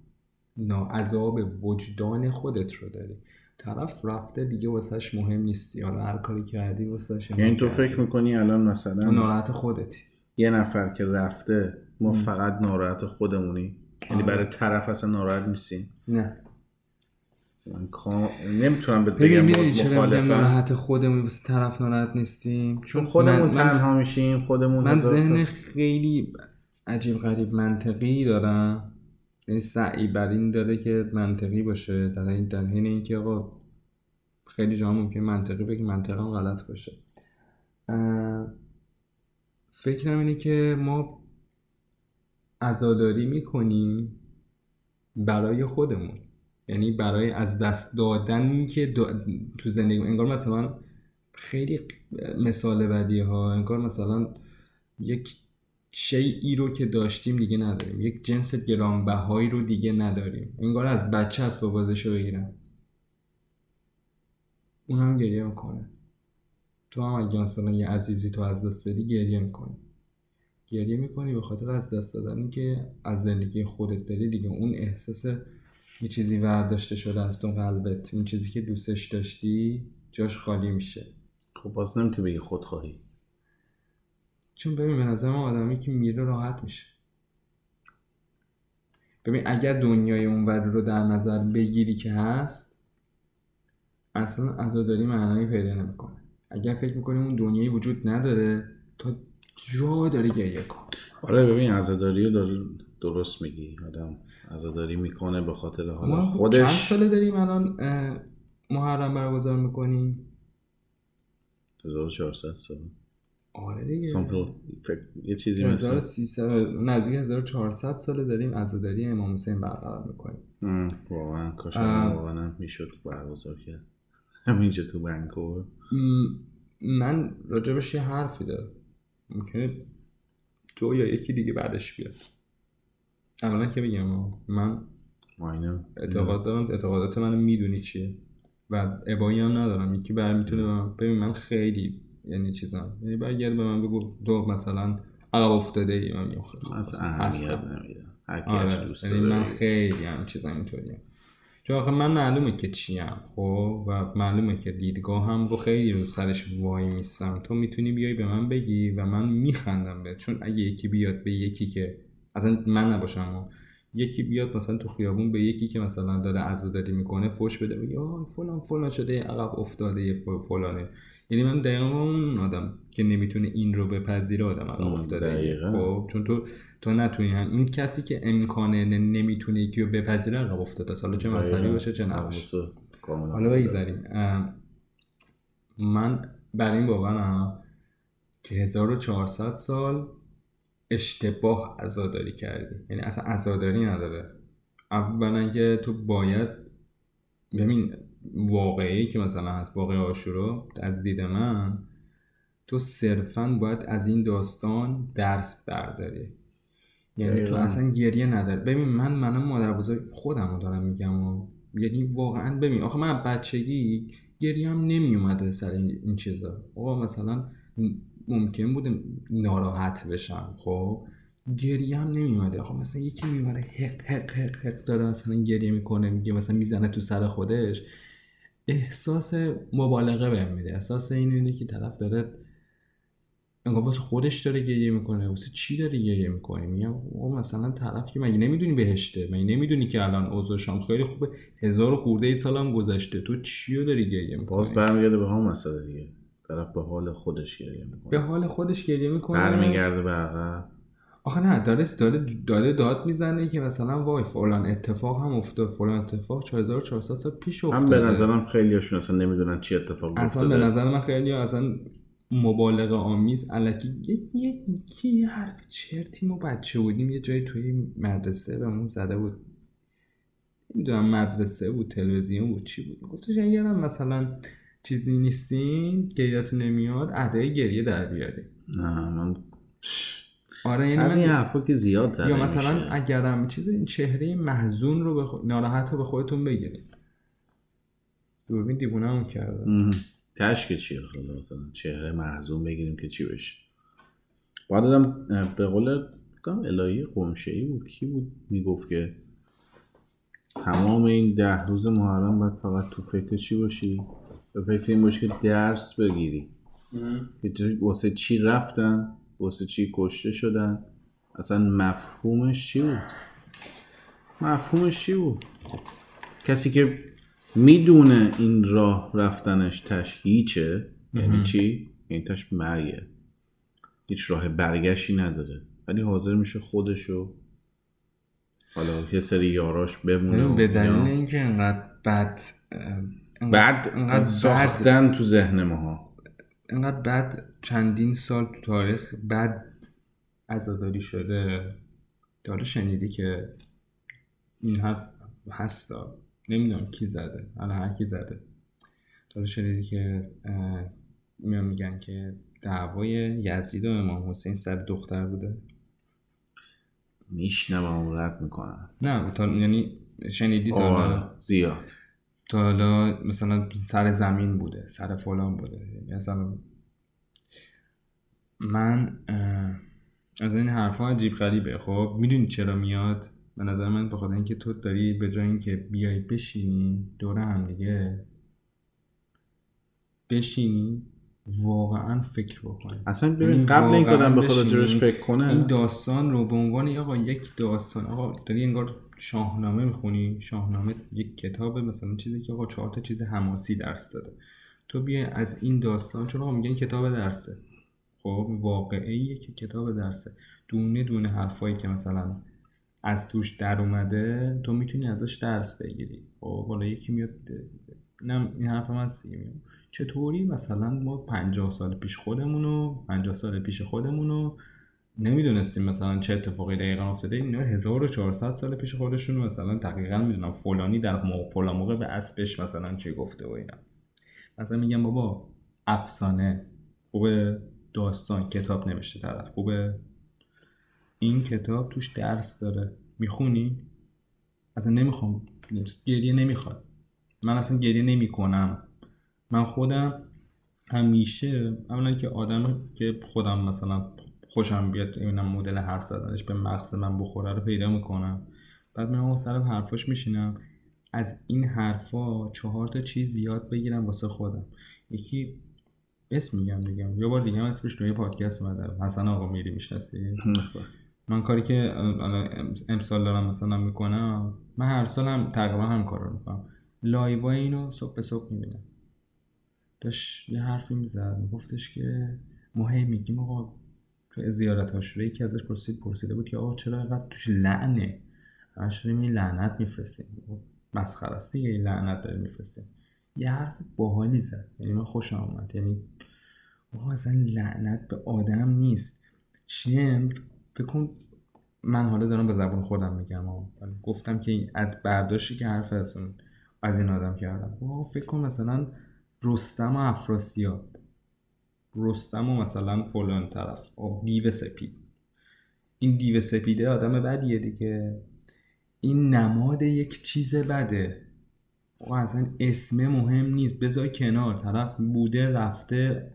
عذاب وجدان خودت رو داری. طرف رفته دیگه واسهش مهم نیستی حالا هر کاری کردی واسهش یعنی تو فکر می‌کنی الان مثلا ناراحت خودتی. یه نفر که رفته ما. فقط ناراحت خودمونی. یعنی آره. برای طرف اصلا ناراحت نیستیم. نه. من کا- نمی‌تونم بهت ببین بگم باید چرا ناراحت خودمون واسه طرف ناراحت نیستیم؟ چون خودمون تنها میشیم خودمون من ذهن خیلی عجیب غریب منطقی دارم. یعنی سعی بر این داره که منطقی باشه. در این در حین اینکه آقا خیلی جا ممکن منطقی بگی منطقا غلط باشه. اه، فکرم اینه که ما عزاداری می‌کنیم برای خودمون. یعنی برای از دست دادن که دا- تو زندگی انگار مثلا خیلی مثال بدی ها انگار مثلا یک شیعی رو که داشتیم دیگه نداریم. یک جنس گرانبهایی رو دیگه نداریم. انگار از بچه از بازش رو بگیرم اون هم گریه می‌کنه. تو هم اگه مثلا یه عزیزی تو از دست بدی گریه می‌کنی. گریه می‌کنی به خاطر از دست دادنی که از زندگی خودت داری دیگه. اون احساس یه چیزی برداشته شده از تو قلبت. اون چیزی که دوستش داشتی جاش خالی میشه. خب باز نمی‌تونی بگی خودخواهی چون ببین به نظر من آدمی که میره راحت میشه. ببین اگر دنیای اونور رو در نظر بگیری که هست اصلا عزاداری معنایی پیدا نمی‌کنه. اگر فکر می‌کنی اون دنیایی وجود نداره تا جا داره گریه کن. آره ببین عزاداری رو درست میگی. آدم عزاداری می‌کنه به خاطر حالا ما چند خودش ساله داریم الان محرم برگزار می‌کنی؟ 1400 سال. آره دیگه. یه چیزی مثل 1300 نزدیک 1400 ساله داریم عزاداری امام حسین برقرار می‌کنیم. واقعا کاش. واقعا می‌شد برگزار کرد. همینجا تو بنکور من راجبش یه حرفی دارم. ممکنه تو یا یکی دیگه بعدش بیاد. اولا که بگم من اعتقاد دارم اعتقادات منو می‌دونی چیه. و ابایی هم ندارم. یکی بر می‌تونه من ببین من خیلی یعنی چیزم یعنی برگرد به من بگو تو مثلا عقب افتاده ای من میگم خیلی اصلا. اهمیت نمیدم هر آره. دوست یعنی من خیلی هم چیزا اینطوریم چون آخه من معلومه که چیم خب؟ و معلومه که دیدگاه هم رو خیلی رو سرش وای میستم. تو می‌تونی بیای به من بگی و من میخندم به چون اگه یکی بیاد به یکی که اصلا من نباشم یکی بیاد مثلا تو خیابون به یکی که مثلا داره عزاداری می‌کنه فوش بده آه فلان فلان شده عقب افتاده فلانه. یعنی من دقیقا اون آدم که نمی‌تونه این رو بپذیره آدم ام، افتاده. خب چون تو تو نتونی هم این کسی که امکانه نمی‌تونه یکی رو بپذیره عقب افتاده. حالا چه مذهبی. باشه چه نباشه حالا بگذاریم من بر این باورم که 1400 سال اشتباه عزاداری کردی یعنی اصلا عزاداری نداره اولا که تو باید ببین واقعی که مثلا هست واقع آشورا از دید من تو صرفا باید از این داستان درس برداری. یعنی تو. اصلا گریه نداری. ببین من منم مادر بزرگ خودم رو دارم میگم و یعنی واقعا ببین آخه من بچگی گریه هم نمی اومده سر این, چیزا. آقا مثلا ممکن بوده ناراحت بشم خب؟ گریه هم نمی اومده آقا مثلا یکی میومده حق حق حق حق داره مثلا گریه می‌کنه میگه مثلا می‌زنه تو سر خودش. احساس مبالغه بهم میده. احساس این اینه که طرف داره انگار واسه خودش داره گریه می‌کنه واسه چی داره گریه می‌کنه میگم او مثلا طرف که مگه نمی‌دونی بهشته؟ مگه نمی‌دونی که الان اوضاعش هم خیلی خوبه؟ هزار و خورده ای سال هم گذشته. تو چی رو داری گریه باز می‌کنی برمیگرده به هم مسئله دیگه. طرف به حال خودش گریه به می‌کنه حال خودش گریه می‌کنه. برمیگرده به عقب. آخه نه داره داره داره داد می‌زنه که مثلا وای فلان اتفاق هم افتاد فلان اتفاق 4400 سال پیش افتاده هم به نظرم خیلی هاشون اصلا نمی‌دونن چی اتفاق اصلا به افتاده. نظر من خیلی اصلا مبالغه آمیز الکی یه یه یه, حرف چرتی ما بچه بودیم یه جایی توی مدرسه بهمون زده بود. نمی‌دونم مدرسه بود تلویزیون بود چی بود. گفتش اگر هم مثلا چیزی نیستین گریهتون نمیاد ادای گریه در بیاریم نه من آره یعنی از این حرفا که زیاد زده یا مثلا میشه. اگرم چیز این چهره محزون رو به. ناراحت رو به خودتون بگیرید دوربین دیوونه هم کرده مهم. تش که چیه خدا مثلا چهره محزون بگیریم که چی بشه باید دادم به قول کام الهی قمشه ای بود کی بود می‌گفت که تمام این ده روز محرم باید فقط تو فکر چی باشی به فکر این باشی که درس بگیری که واسه چی رفتن واسه چی کشته شدن؟ اصلا مفهومش چی بود؟ مفهومش چی بود؟ کسی که می‌دونه این راه رفتنش تش هیچه یعنی چی؟ یعنی تش مرگه. هیچ راه برگشتی نداره. ولی حاضر میشه خودشو حالا یه سری یاراش بمونه به دلیل. اینکه انقدر بد بعد ساختن تو ذهن ماها. انقدر بد چندین سال تو تاریخ بد عزاداری شده. داره شنیدی که این حرف هستا. نمی‌دونم کی زده. حالا هر کی زده. داره شنیدی که میان میگن که دعوای یزید و امام حسین سر دختر بوده. میشنوم رد می‌کنن نه تا یعنی شنیدی تا زیاد. تا حالا مثلا سر زمین بوده سر فلان بوده. یعنی مثلا من از این حرفها عجیب غریبه. خب می‌دونی چرا میاد؟ به نظر من به خاطر اینکه تو داری به جای اینکه بیای بشینی دور هم دیگه بشینی واقعا فکر بکنی. اصلا یعنی ببین قبل این واقعاً آدم به فکر کنه. این داستان رو به عنوان آقا یک داستان. آقا داری انگار شاهنامه می‌خونی؟ شاهنامه یک کتاب مثلا چیزی که آقا چهار تا چیز حماسی درس داده. تو بیا از این داستان چون آقا میگن کتاب درسه. خب واقعیه که کتاب درسه. دونه دونه حرفایی که مثلا از توش در اومده تو می‌تونی ازش درس بگیری. خب حالا یکی میاد اینم این حرف من. چطوری؟ مثلا ما 50 سال پیش خودمونو 50 سال پیش خودمونو نمی‌دونستیم مثلا چه اتفاقی دقیقا افتاده. اینا 1400 سال پیش خودشون مثلا دقیقا می‌دونم فلانی در مو- فلان موقع به اسبش مثلا چی گفته و اینا. مثلا میگم بابا افسانه خوبه داستان کتاب نوشته طرف. خوبه این کتاب توش درس داره. می‌خونی؟ اصلا نمی‌خوام. گریه نمی‌خواد. من اصلا گریه نمی‌کنم. من خودم همیشه اولا که آدم که خودم مثلا خوشم بیاد اینم مدل حرف زدنش به مغز من بخوره رو پیدا می‌کنم. بعد من اون سر حرفاش میشینم. از این حرفا چهار تا چیز یاد بگیرم واسه خودم. یکی اسم میگم دیگه. یه بار دیگه هم اسمش توی پادکست اومده. حسن آقا میری می‌شناسی؟ من کاری که امسال دارم مثلا می‌کنم من هر سال هم تقریبا هم کار رو می‌کنم. لایوای اینو صبح به صبح می‌بینم. داشت یه حرفی می‌زد میگفتش که ما هی میگیم آقا زیارت هاشوره یکی ازش پرسید پرسیده بود که آقا چرا اینقدر توش لعنه؟ همش لعنت میفرستیم. مسخره است دیگه لعنت داریم میفرستیم. یه حرف باحالی زد. یعنی من خوشم آمد یعنی آقا اصلا لعنت به آدم نیست. شمر فکر کن من حالا دارم به زبان خودم میگم. گفتم که از برداشتی که حرف از از این آدم کردم. فکر کن مثلا رستم و افراسیاب. رستم و مثلا فلان طرف آه دیو سپید. این دیو سپیده آدم بدیه دیگه. این نماد یک چیز بده. آقا اصلا اسم مهم نیست. بذار کنار. طرف بوده رفته.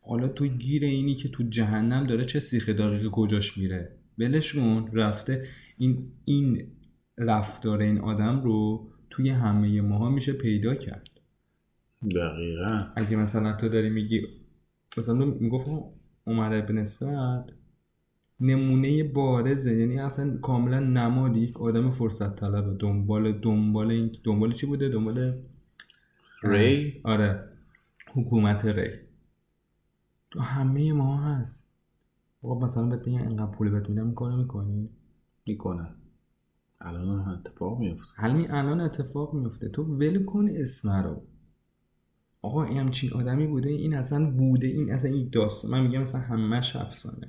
حالا تو گیر اینی که تو جهنم داره چه سیخ دقیقه کجاش میره؟ ولش کن. رفته. این این رفتار این آدم رو توی همه ماها میشه پیدا کرد. دقیقا. اگه مثلا تو داری میگی مثلا می‌گفت عمر ابن سعد نمونه بارزه. یعنی اصلا کاملا نمادی. یک آدم فرصت طلبه دنبال دنبال این دنبال چی بوده؟ دنبال ری آره. حکومت ری تو همه ما هست. آقا مثلا بهت بگن اینقدر پول بهت میدم کارو می‌کنی؟ می‌کنن الان هم اتفاق میفته همین الان اتفاق میفته تو ول کن اسم رو. آقا این همچین آدمی بوده این اصلا بوده این اصلا این داستان من میگم مثلا همش افسانه.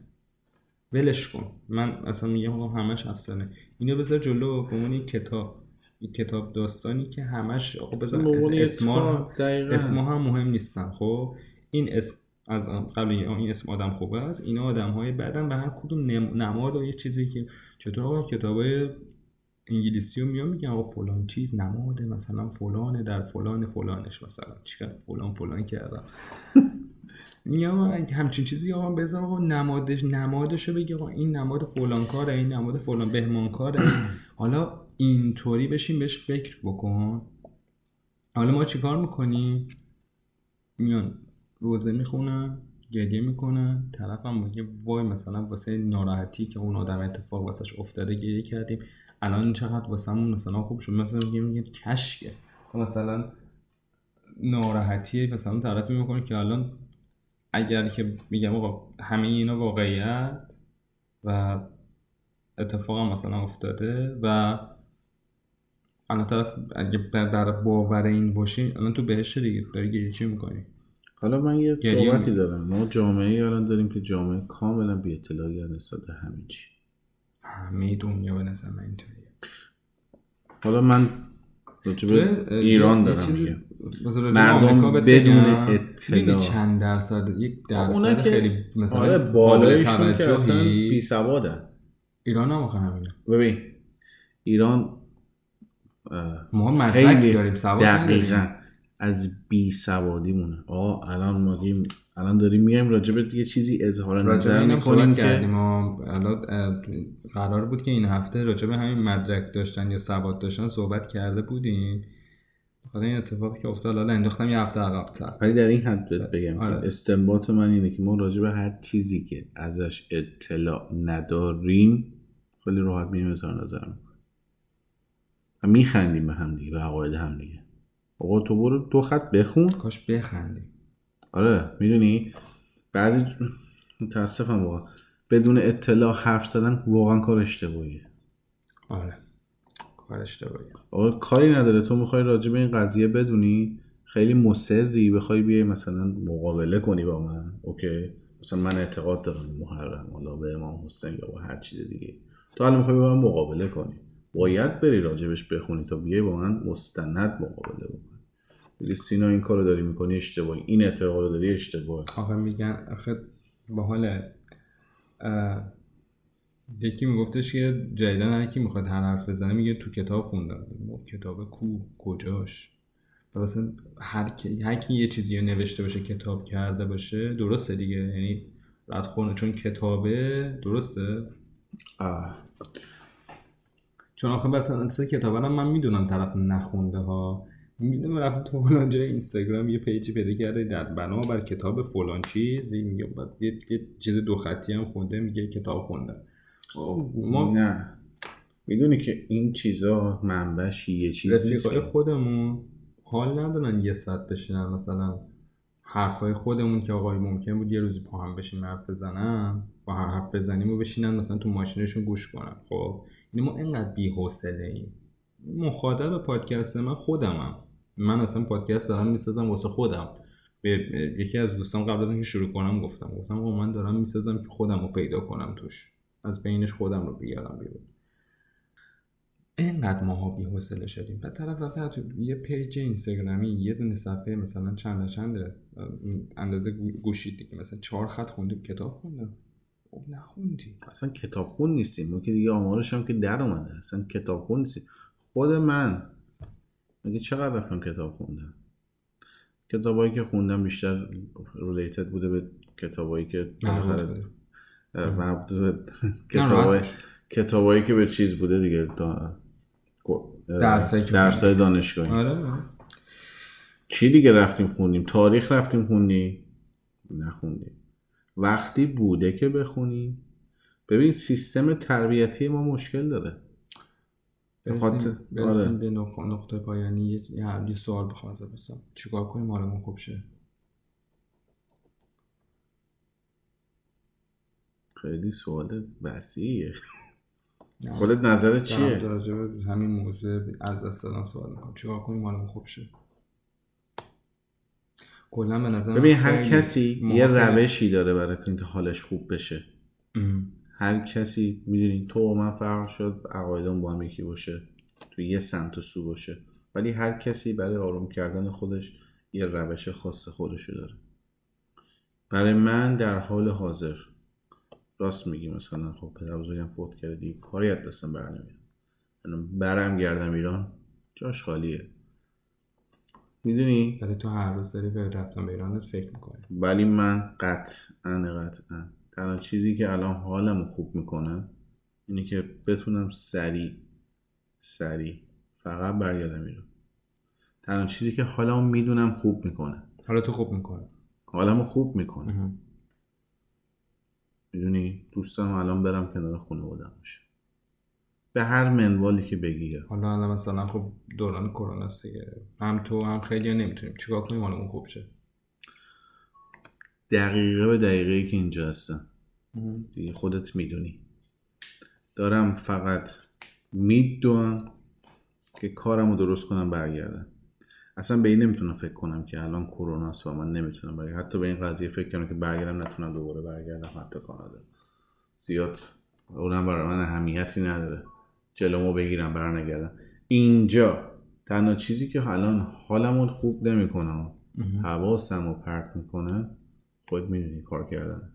ولش کن. من اصلا میگم آقا همش افسانه. اینو بذار جلو به عنوان کتاب. یک کتاب داستانی که همش آقا بذار اسما اسما هم مهم نیستن خب؟ این اسم از قبل این اسم آدم خوبه است. اینا آدم های بعدم به هر کدوم نماد و یه چیزی که چطور آقا؟ کتابای انگلیسی رو میان میگن آقا فلان چیز نماده مثلا فلانه در فلان فلانش مثلا. چیکار؟ فلان فلان کردم. میگم همچین چیزی آقا بذار آقا نمادش نمادش رو بگی آقا این نماد فلان کاره این نماد فلان بهمان کاره. حالا اینطوری بشین بهش فکر بکن. حالا ما چیکار می‌کنیم؟ میان روزه می‌خونن گریه می‌کنن طرف هم میگه وای مثلا واسه ناراحتی که اون آدم اتفاق واسش افتاده گریه کردیم. الان چقدر واسمون مثلا خوب شد. مثلا میگه میگه کشکه. مثلا ناراحتی مثلا طرفی می‌کنه که الان اگر که میگم آقا همه اینا واقعیت و اتفاق هم مثلا افتاده و الان طرف اگه در باور این باشی الان تو بهش دیگه داری گریه چی می‌کنی؟ حالا من یه صحبتی دارم. ما جامعه الان داریم که جامعه کاملا بی اطلاعی نسبت همه چی. همه دنیا به نظر من اینطوریه. حالا من راجب ایران دارم میگم. مردم بدون اطلاع. چند درصد یک درصد که خیلی مثلا آره بالایشون که اصلا بی سوادن. ایران هم همینه. ببین ایران ما مدرک داریم سواد دقیقا از بی سوادی مونه آه الان ما الان داریم میایم راجب یه چیزی اظهار نظر می‌کنیم که کردیم الان قرار بود که این هفته راجب همین مدرک داشتن یا سواد داشتن صحبت کرده بودیم. حالا این اتفاقی که افتاد حالا انداختم یه هفته عقب‌تر. ولی در این حد بگم آره. استنباط من اینه که ما راجع به هر چیزی که ازش اطلاع نداریم خیلی راحت میریم اظهار نظر میخندیم به هم دیگه به عقاید هم دیگه. آقا تو برو دو خط بخون. کاش بخندیم. آره می‌دونی؟ بعضی متاسفم واقعا. بدون اطلاع حرف زدن واقعا کار اشتباهیه. آره. کار اشتباهی آقا کاری نداره. تو می‌خوای راجع به این قضیه بدونی؟ خیلی مصری بخوای بیای مثلا مقابله کنی با من. اوکی؟ مثلا من اعتقاد دارم محرم حالا به امام حسین یا با هر چیز دیگه. تو حالا می‌خوای با من مقابله کنی. باید بری راجبش بخونی تا بیای با من مستند مقابله بگی سینا این کارو داری می‌کنی اشتباهی. این اعتقاد رو داری اشتباهی. آخه میگن آخه با حال یکی میگفتش که جدیدن هر کی می‌خواد هر حرف بزنه میگه تو کتاب خوندم. کتاب کو؟ کجاش؟ مثلا هر کی, هر کی یه چیزی رو نوشته باشه کتاب کرده باشه درسته دیگه. یعنی رد خونه چون کتابه درسته؟ آه. چون آخه مثلا سه کتاب من می‌دونم طرف نخونده ها. می‌دونم رفت تو فلان جای اینستاگرام یه پیجی پیدا کرده در بنا بر کتاب فلان چیز میگه یه،, یه چیز دو خطی هم خونده میگه کتاب خونده ما نه. می‌دونی که این چیزا منبعش یه چیز نیست خودمون حال ندارن یه ساعت بشینن مثلا حرفای خودمون که آقای ممکن بود یه روزی پا هم بشین حرف بزنن با هر حرف بزنیم و بشینن مثلا تو ماشینشون گوش کنن. خب یعنی ما اینقدر بی حوصله ایم مخاطب پادکست من خودمم. من اصلا پادکست دارم می‌سازم واسه خودم. به یکی از دوستان قبل از اینکه شروع کنم گفتم گفتم من دارم می‌سازم که خودم رو پیدا کنم توش. از بینش خودم رو بیارم بیرون. اینقدر ماها بی حوصله شدیم. بعد طرف رفته تو یه پیج اینستاگرامی یه دونه صفحه مثلا چند چند اندازه گوشید دیگه. مثلا چهار خط خوندیم کتاب خوندم. خب نخوندی اصلا کتاب خون نیستیم. ما که دیگه آمارش هم که در اومده. اصلا کتاب خون نیستیم. خود من مگه چقدر رفتم کتاب خوندم؟ کتابایی که خوندم بیشتر ریلیتد بوده به کتابایی که مربوط به کتابای کتابایی که به چیز بوده دیگه درسای دانشگاهی. آره چی دیگه رفتیم خوندیم؟ تاریخ رفتیم خوندیم نخوندیم. وقتی بوده که بخونیم ببین سیستم تربیتی ما مشکل داره. برسیم, برسیم آره. به نقطه پایانی. یه, یه سوال بخوام ازت بپرسم. چیکار کنیم؟ حالمون خوب شه؟ خیلی سوال وسیعه خودت نظرت چیه؟ در همین موضوع از دست دادن سوال می‌کنم چیکار کنیم؟ حالمون خوب شه؟ کلا به نظر ببین هر کسی یه روشی داره برای اینکه حالش خوب بشه. هر کسی می‌دونی تو و من فرق شد عقایدم با هم یکی باشه تو یه سمت و سو باشه. ولی هر کسی برای آروم کردن خودش یه روش خاص خودشو داره. برای من در حال حاضر راست میگی مثلا خب پدر بزرگم فوت کرده دیگه کاری از دستم بر نمیاد. برم گردم ایران جاش خالیه. می‌دونی؟ ولی تو هر روز داری به رفتن به ایرانت فکر می‌کنی. ولی من قطعا قطعا تنها چیزی که الان حالمو خوب می‌کنه اینه که بتونم سریع سریع فقط برگردم ایران. تنها چیزی که حالا می‌دونم خوب می‌کنه. حالا تو خوب می‌کنه حالمو خوب می‌کنه. می‌دونی؟ دوستم الان برم کنار خونه بودم باشه به هر منوالی که بگی حالا الان مثلا خب دوران کرونا دیگه. هم تو هم خیلی نمی‌تونیم. چیکار کنیم؟ حالمون خوب شه. دقیقه به دقیقه ای که اینجا هستم. دیگه خودت می‌دونی. دارم فقط می‌دونم که کارم رو درست کنم برگردم. اصلا به این نمی‌تونم فکر کنم که الان کرونا و من نمی‌تونم برگردم. حتی به این قضیه فکر کنم که برگردم نتونم دوباره برگردم حتی کانادا. زیاد اونم برای من اهمیتی نداره. جلومو بگیرم برنگردم. اینجا تنها چیزی که الان حالمو خوب نمی‌کنه حواسم رو پرت می‌کنه خود می‌دونی کار کردن.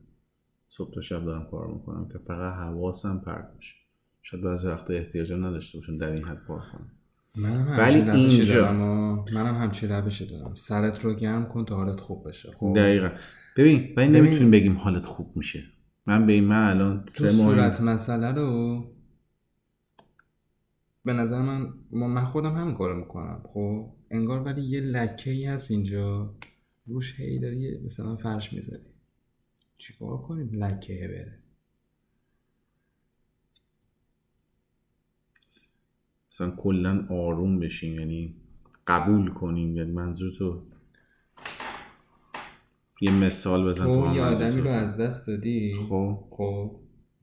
صبح تا شب دارم کار می‌کنم که فقط حواسم پرت میشه شاید بعضی وقتا احتیاجم نداشته باشم در این حد کار کنم. منم ولی اینجا دارم منم همچین روشی دارم. سرت رو گرم کن تا حالت خوب بشه. خب؟ دقیقا. ببین ولی نمی‌تونیم بگیم حالت خوب میشه. من به این من الان سه ماه صورت مسئله رو به نظر من من خودم همین کارو می‌کنم. خب؟ انگار ولی یه لکه ای هست اینجا. روش هی داری مثلا فرش می‌ذاری. چیکار کنیم؟ لکه بره. مثلا کلا آروم بشیم یعنی قبول کنیم. یعنی منظور تو یه مثال بزن تو یه آدمی رو از دست دادی؟ خب. خب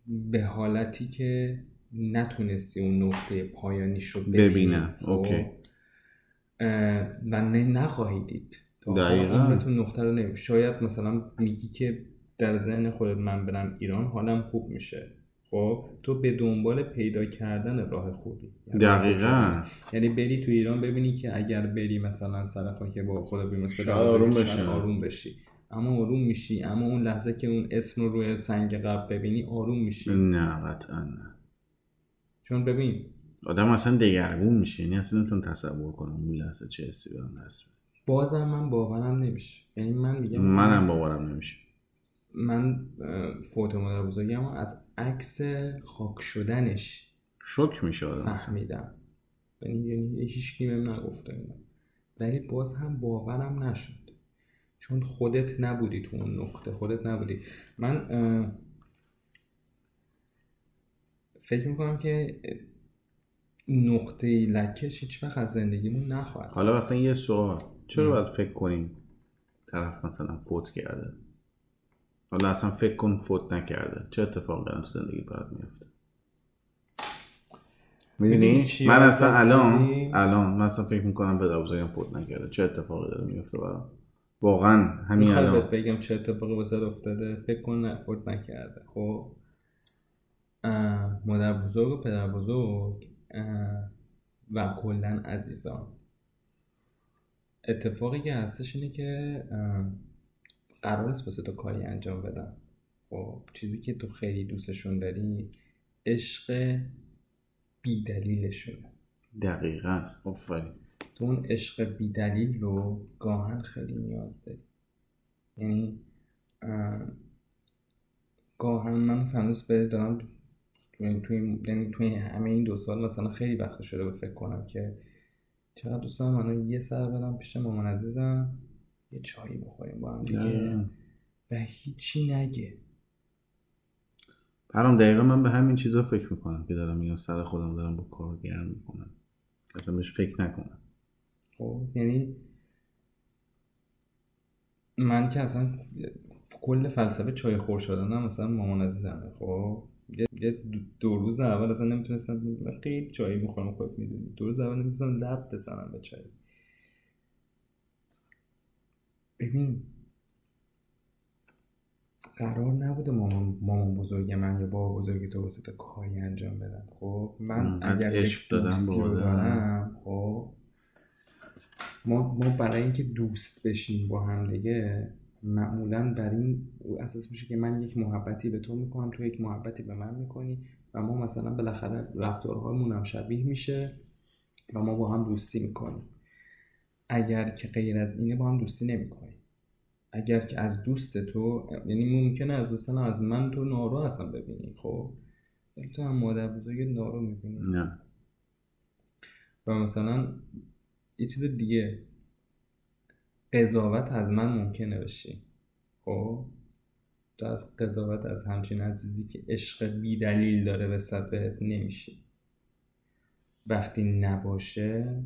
به حالتی که نتونستی اون نقطه پایانیش رو ببینی. ببینم. خب؟ اوکی. و نه نخواهی دید. دقیقاً. عمرتون نقطه رو نمی شاید مثلا میگی که در ذهن خودت من برم ایران حالم خوب میشه. خب تو به دنبال پیدا کردن راه خوبی. یعنی دقیقا. یعنی بری تو ایران ببینی که اگر بری مثلا سر خاک با خدا شاید آروم بشی. آروم بشی. اما آروم میشی اما اون لحظه که اون اسم رو روی سنگ قبل ببینی آروم میشی. نه قطعا نه. چون ببین آدم اصلا دگرگون میشه. یعنی اصلا نمی‌تونم تصور کنم اون لحظه چه حسی. بازم من باورم نمیشه. یعنی من میگم منم باورم نمیشه. من فوت مادر بزرگم از عکس خاک شدنش شک میشه آدم. فهمیدم. یعنی یعنی هیچ کی بهم نگفته ولی باز هم باورم نشد. چون خودت نبودی تو اون نقطه. خودت نبودی. من فکر می‌کنم که نقطه لکش هیچ وقت از زندگیمون نخواهد حالا مثلا یه سوال. چرا باید فکر کنیم طرف مثلا فوت کرده؟ حالا اصلا فکر کن فوت نکرده. چه اتفاقی الان تو زندگی برات میفته؟ می‌دونی؟ من اصلا الان؟ الان من اصلا فکر می‌کنم پدر بزرگم فوت نکرده. چه اتفاقی داره میفته برام؟ واقعا همین الان. بهت بگم چه اتفاقی واسه افتاده؟ فکر کن نه فوت نکرده. خب. مادر بزرگ و پدر بزرگ و کلا عزیزان. اتفاقی که هستش اینه که قرار نیست واسه تو کاری انجام بدن خب چیزی که تو خیلی دوستشون داری عشق بیدلیلشونه. دقیقا. آفرین. تو اون عشق بیدلیل رو گاهن خیلی نیاز داری. یعنی اه، گاهن من هنوز به دارم توی توی یعنی توی همه این دو سال مثلا خیلی وقت شده به فکر کنم که چقدر دوست دارم الان یه سر برم پیش مامان عزیزم. یه چایی بخوریم با هم دیگه. نه. و هیچی نگه. برام دقیقا من به همین چیزا فکر می‌کنم که دارم میگم سر خودم دارم با کار گرم می‌کنم. اصلا بهش فکر نکنم. خب یعنی من که اصلا کل فلسفه چای خور شدنم مثلا مامان عزیزمه. خب یه دو روز اول اصلا نمی‌تونستم خیلی چایی می‌خورم خودت می‌دونی. دو روز اول نمی‌تونستم لب بزنم به چای. ببین قرار نبوده مامان مامان بزرگ من یا بابا بزرگ تو واسه تو کاری انجام بدن خب من اگر عشق یک رو آدم. دارم خب ما ما برای اینکه دوست بشیم با هم دیگه معمولا بر این اساس میشه که من یک محبتی به تو می‌کنم تو یک محبتی به من می‌کنی و ما مثلا بالاخره رفتارهامون هم شبیه میشه و ما با هم دوستی می‌کنیم اگر که غیر از اینه با هم دوستی نمی‌کنیم اگر که از دوست تو یعنی ممکنه از مثلا از من تو نارو هستم ببینی خب؟ ولی تو هم مادر بزرگ نارو می‌بینی. نه. و مثلا یه چیز دیگه قضاوت از من ممکنه بشی. خب؟ تو از قضاوت از همچین عزیزی که عشق بی دلیل داره به بهت نمیشی. وقتی نباشه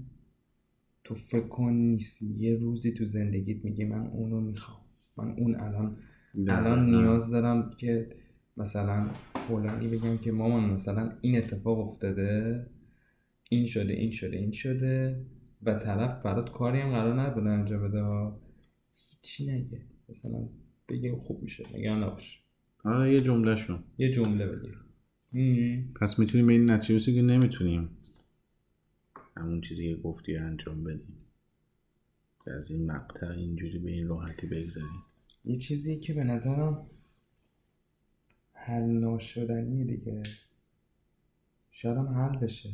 تو فکر کن نیست یه روزی تو زندگیت میگی من اونو می‌خوام من اون الان الان. نیاز دارم که مثلا فلانی بگم که مامان مثلا این اتفاق افتاده این شده این شده این شده و طرف برات کاری هم قرار نبوده انجام بده. هیچی نگه مثلا بگه خوب میشه نگران نباش آره یه جمله شون یه جمله مم. پس می‌تونیم به این نتیجه که نمی‌تونیم همون چیزی که گفتی رو انجام بدیم که از این مقطع اینجوری به این راحتی بگذاریم. یه چیزی که به نظرم حل ناشدنیه دیگه. شاید هم حل بشه.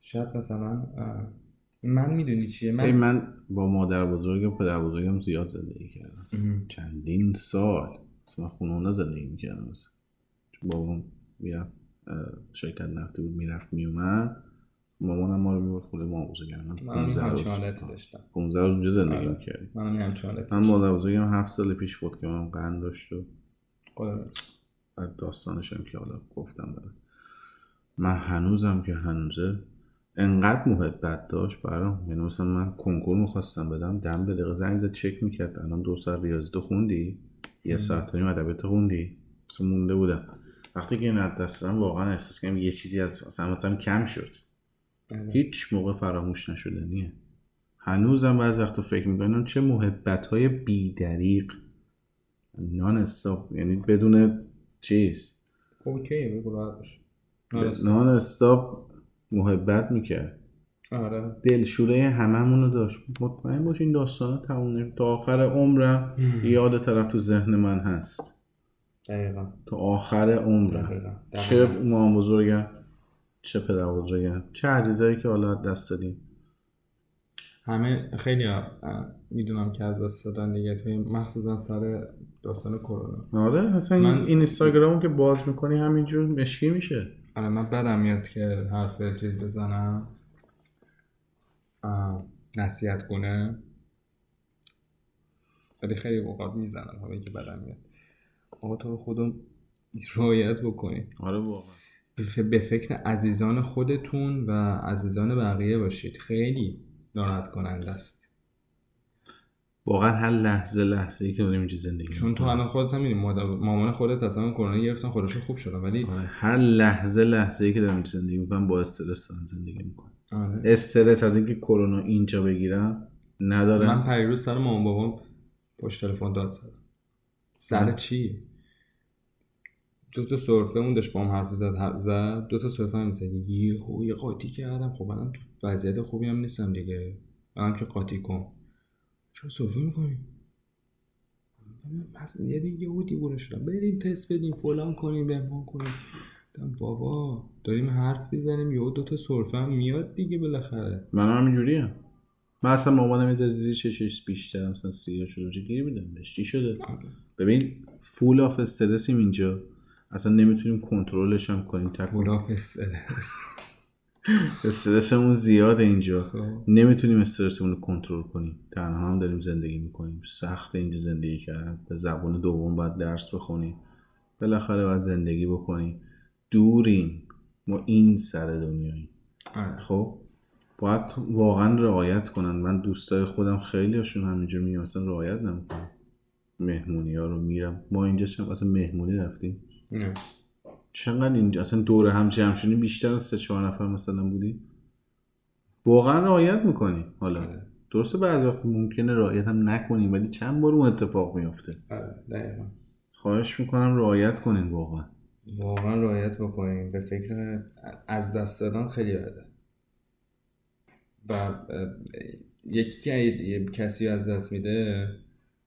شاید مثلا من می‌دونی چیه؟ من, من با مادر بزرگ و پدر بزرگم زیاد زندگی کردم. ام. چندین سال. من خونه اونا زندگی می‌کردم. بابام می‌رفت شرکت نفتی بود می‌رفت میومد مامانم ما رو می‌برد خونه ما بزرگم من منم 15 همچین روز. حالتی داشتم. 15 روز اونجا زندگی آره. می‌کردیم. منم همچین حالتی من مادر بزرگم هفت سال پیش فوت که من قند داشت و داستانش هم که حالا گفتم داره من هنوزم که هنوزه انقدر محبت داشت برام. یعنی مثلا من کنکور می‌خواستم بدم دم به دقیقه زنگ زد چک می‌کرد. الان دو ساعت ریاضی تو خوندی؟ یه ساعت و نیم ادبیات خوندی؟ مثلا مونده بودم. وقتی که این از دست دادم واقعا احساس کردم یه چیزی از مثلا مثلا کم شد. بله. هیچ موقع فراموش نشدنیه هنوزم بعض وقتا فکر می‌کنم چه محبت های بیدریق نان استاپ یعنی بدون چیز. اوکی بگو. نان استاپ. محبت می‌کرد. آره. دلشوره هممون رو داشت. مطمئن باش این داستان تموم تا آخر عمرم یاد طرف تو ذهن من هست. دقیقا. تا آخر عمرم. دقیقا. چه مام بزرگم. چه پدر بزرگم چه عزیزایی که حالا دست دادیم همه خیلی می‌دونم که از دست دادن دیگه. توی مخصوصا سر داستان کرونا. آره اصلا من- این اینستاگرامو که باز می‌کنی همینجور مشکی میشه. آره من بدم میاد که حرف چیز بزنم. نصیحت کنه ولی خیلی اوقات می‌زنم حالا که بدم میاد. آقا تو رو خودم رعایت بکنید آره واقعا. به- فکر عزیزان خودتون و عزیزان بقیه باشید خیلی ناراحت کننده است واقعا هر لحظه لحظه ای که داریم اینجا زندگی چون تو. الان خودت هم مامان خودت اصلا کرونا گرفتن خودشون خوب شدن ولی آره، هر لحظه لحظه ای که دارم زندگی می‌کنم با استرس دارم زندگی می‌کنم آره. استرس از اینکه کرونا اینجا بگیرم ندارم من پریروز سر مامان بابام پشت تلفن داد سر آه. چی دو تا سرفه اون داشت با هم حرف زد زد. دو تا سرفه هم زد. یه هو یه قاطی کردم. خب الان تو وضعیت خوبی هم نیستم دیگه. الان که قاطی کن. چرا سرفه می‌کنی؟ پس یه دیگه یهو دیوونه شدم. بریم تست بدیم. فلان کنیم بهمان کنیم. بابا داریم حرف می‌زنیم. یهو دو تا سرفه هم میاد دیگه بالاخره. من هم همینجوریم من اصلا مامانم یه زیر چشش بیشتر مثلا سیاه شده. چه گیر میدم بهش. چی شده؟ ببین فول آف استرسیم اینجا. اصلا نمی‌تونیم کنترلش هم کنیم. تک فولاف استرس استرسمون زیاده اینجا. خب. نمی‌تونیم استرسمون رو کنترل کنیم. تنها هم داریم زندگی می‌کنیم. سخت اینجا زندگی کردن. به زبان دوم باید درس بخونیم. بالاخره باید زندگی بکنیم. دوریم. ما این سر دنیاییم. آره. خب؟ باید واقعا رعایت کنن. من دوستای خودم خیلی هاشون همینجور میگم اصلا رعایت نمی‌کنم مهمونی ها رو میرم. ما اینجا چند اصلا مهمونی رفتیم. نه. چقدر اینجا؟ اصلا دور هم جمع شدیم بیشتر از سه چهار نفر مثلا بودیم واقعا رعایت می‌کنیم حالا آره. درسته بعضی وقت ممکنه رعایت هم نکنیم ولی چند بار اون اتفاق میفته آره دقیقا. خواهش می‌کنم رعایت کنین واقعا. واقعا رعایت بکنیم به فکر از دست دادن خیلی بده. و یکی که کسی از دست میده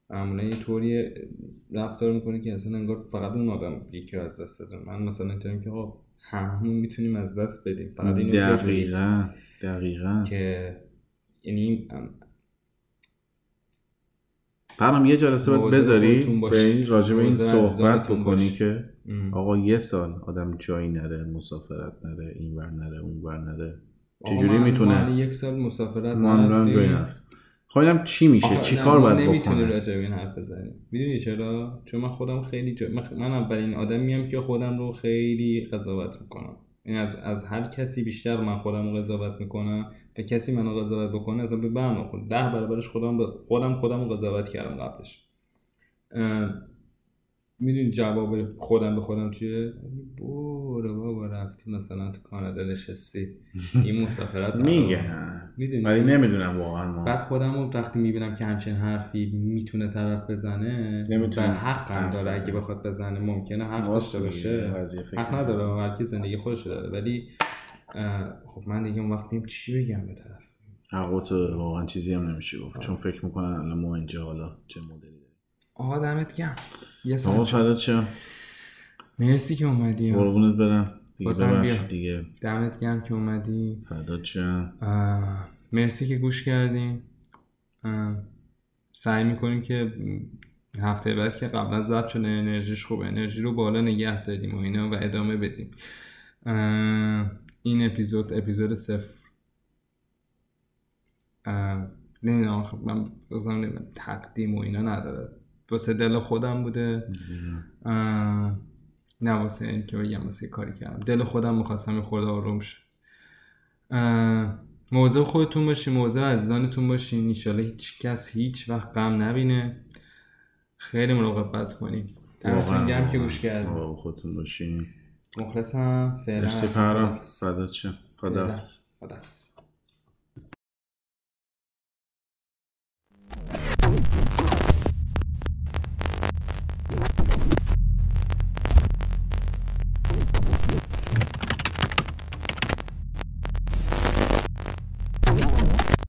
معمولا یه طوری رفتار می‌کنه که اصلا انگار فقط اون آدم یکی از دست داده من مثلا اینطوریم که آقا هممون می‌تونیم از دست بدیم فقط اینو دقیقا دقیقا که یعنی پرم یه جلسه باید بذاری به. این راجع به این صحبت بکنی. که. آقا یه سال آدم جایی نره مسافرت نره این ور نره اون ور نره چجوری می‌تونه یک سال مسافرت ما خواهیدم چی میشه؟ چی کار باید نمی‌تونیم بکنه؟ راجع به این حرف بزنیم می‌دونی چرا؟ چون من خودم خیلی جا... من, اولین آدمیم که خودم رو خیلی قضاوت می‌کنم. این از از هر کسی بیشتر من خودم رو قضاوت می‌کنم. به کسی منو قضاوت بکنه اصلا به بهم نخور ده برابرش خودم به خودم خودم رو قضاوت کردم قبلش. می‌دونی جواب خودم به خودم چیه؟ برو بابا رفتی مثلا تو کانادا نشستی. این مسافرت میگن می‌دونی؟ ولی نمی‌دونم واقعا ما. بعد خودم رو وقتی می‌بینم که همچین حرفی می‌تونه طرف بزنه نمی‌تونه. و حق هم داره. اگه. بخواد بزنه ممکنه حق داشته باشه. حق نداره کی زندگی خودش داره. ولی خب من دیگه اون وقت میم چی بگم به طرف. تو واقعا چیزی هم نمیشه گفت. چون فکر می‌کنن الان ما اینجا حالا چه مدلی آقا دمت گرم. یه آقا سال فدات چه مرسی که اومدی. قربونت برم. دیگه ببخش. دیگه. دمت گرم که اومدی. فدات چه اه، مرسی که گوش کردین اه، سعی می‌کنیم که هفته بعد که قبلا ضبط شده انرژیش خوبه انرژی رو بالا نگه داریم و اینا و ادامه بدیم. این اپیزود اپیزود صفر. نمی‌دونم من بازم تقدیم و اینا نداره. واسه دل خودم بوده. نه واسه این که بگم واسه کاری کردم. دل خودم می‌خواستم یه خورده آروم شه. مواظب خودتون باشین مواظب عزیزانتون باشین. ایشالا هیچ کس هیچ وقت غم نبینه. خیلی مراقبت کنیم دمتون گرم که گوش واقعا خودتون باشین. مخلصم. فعلا مرسی فرام خداحافظ. خداحافظ.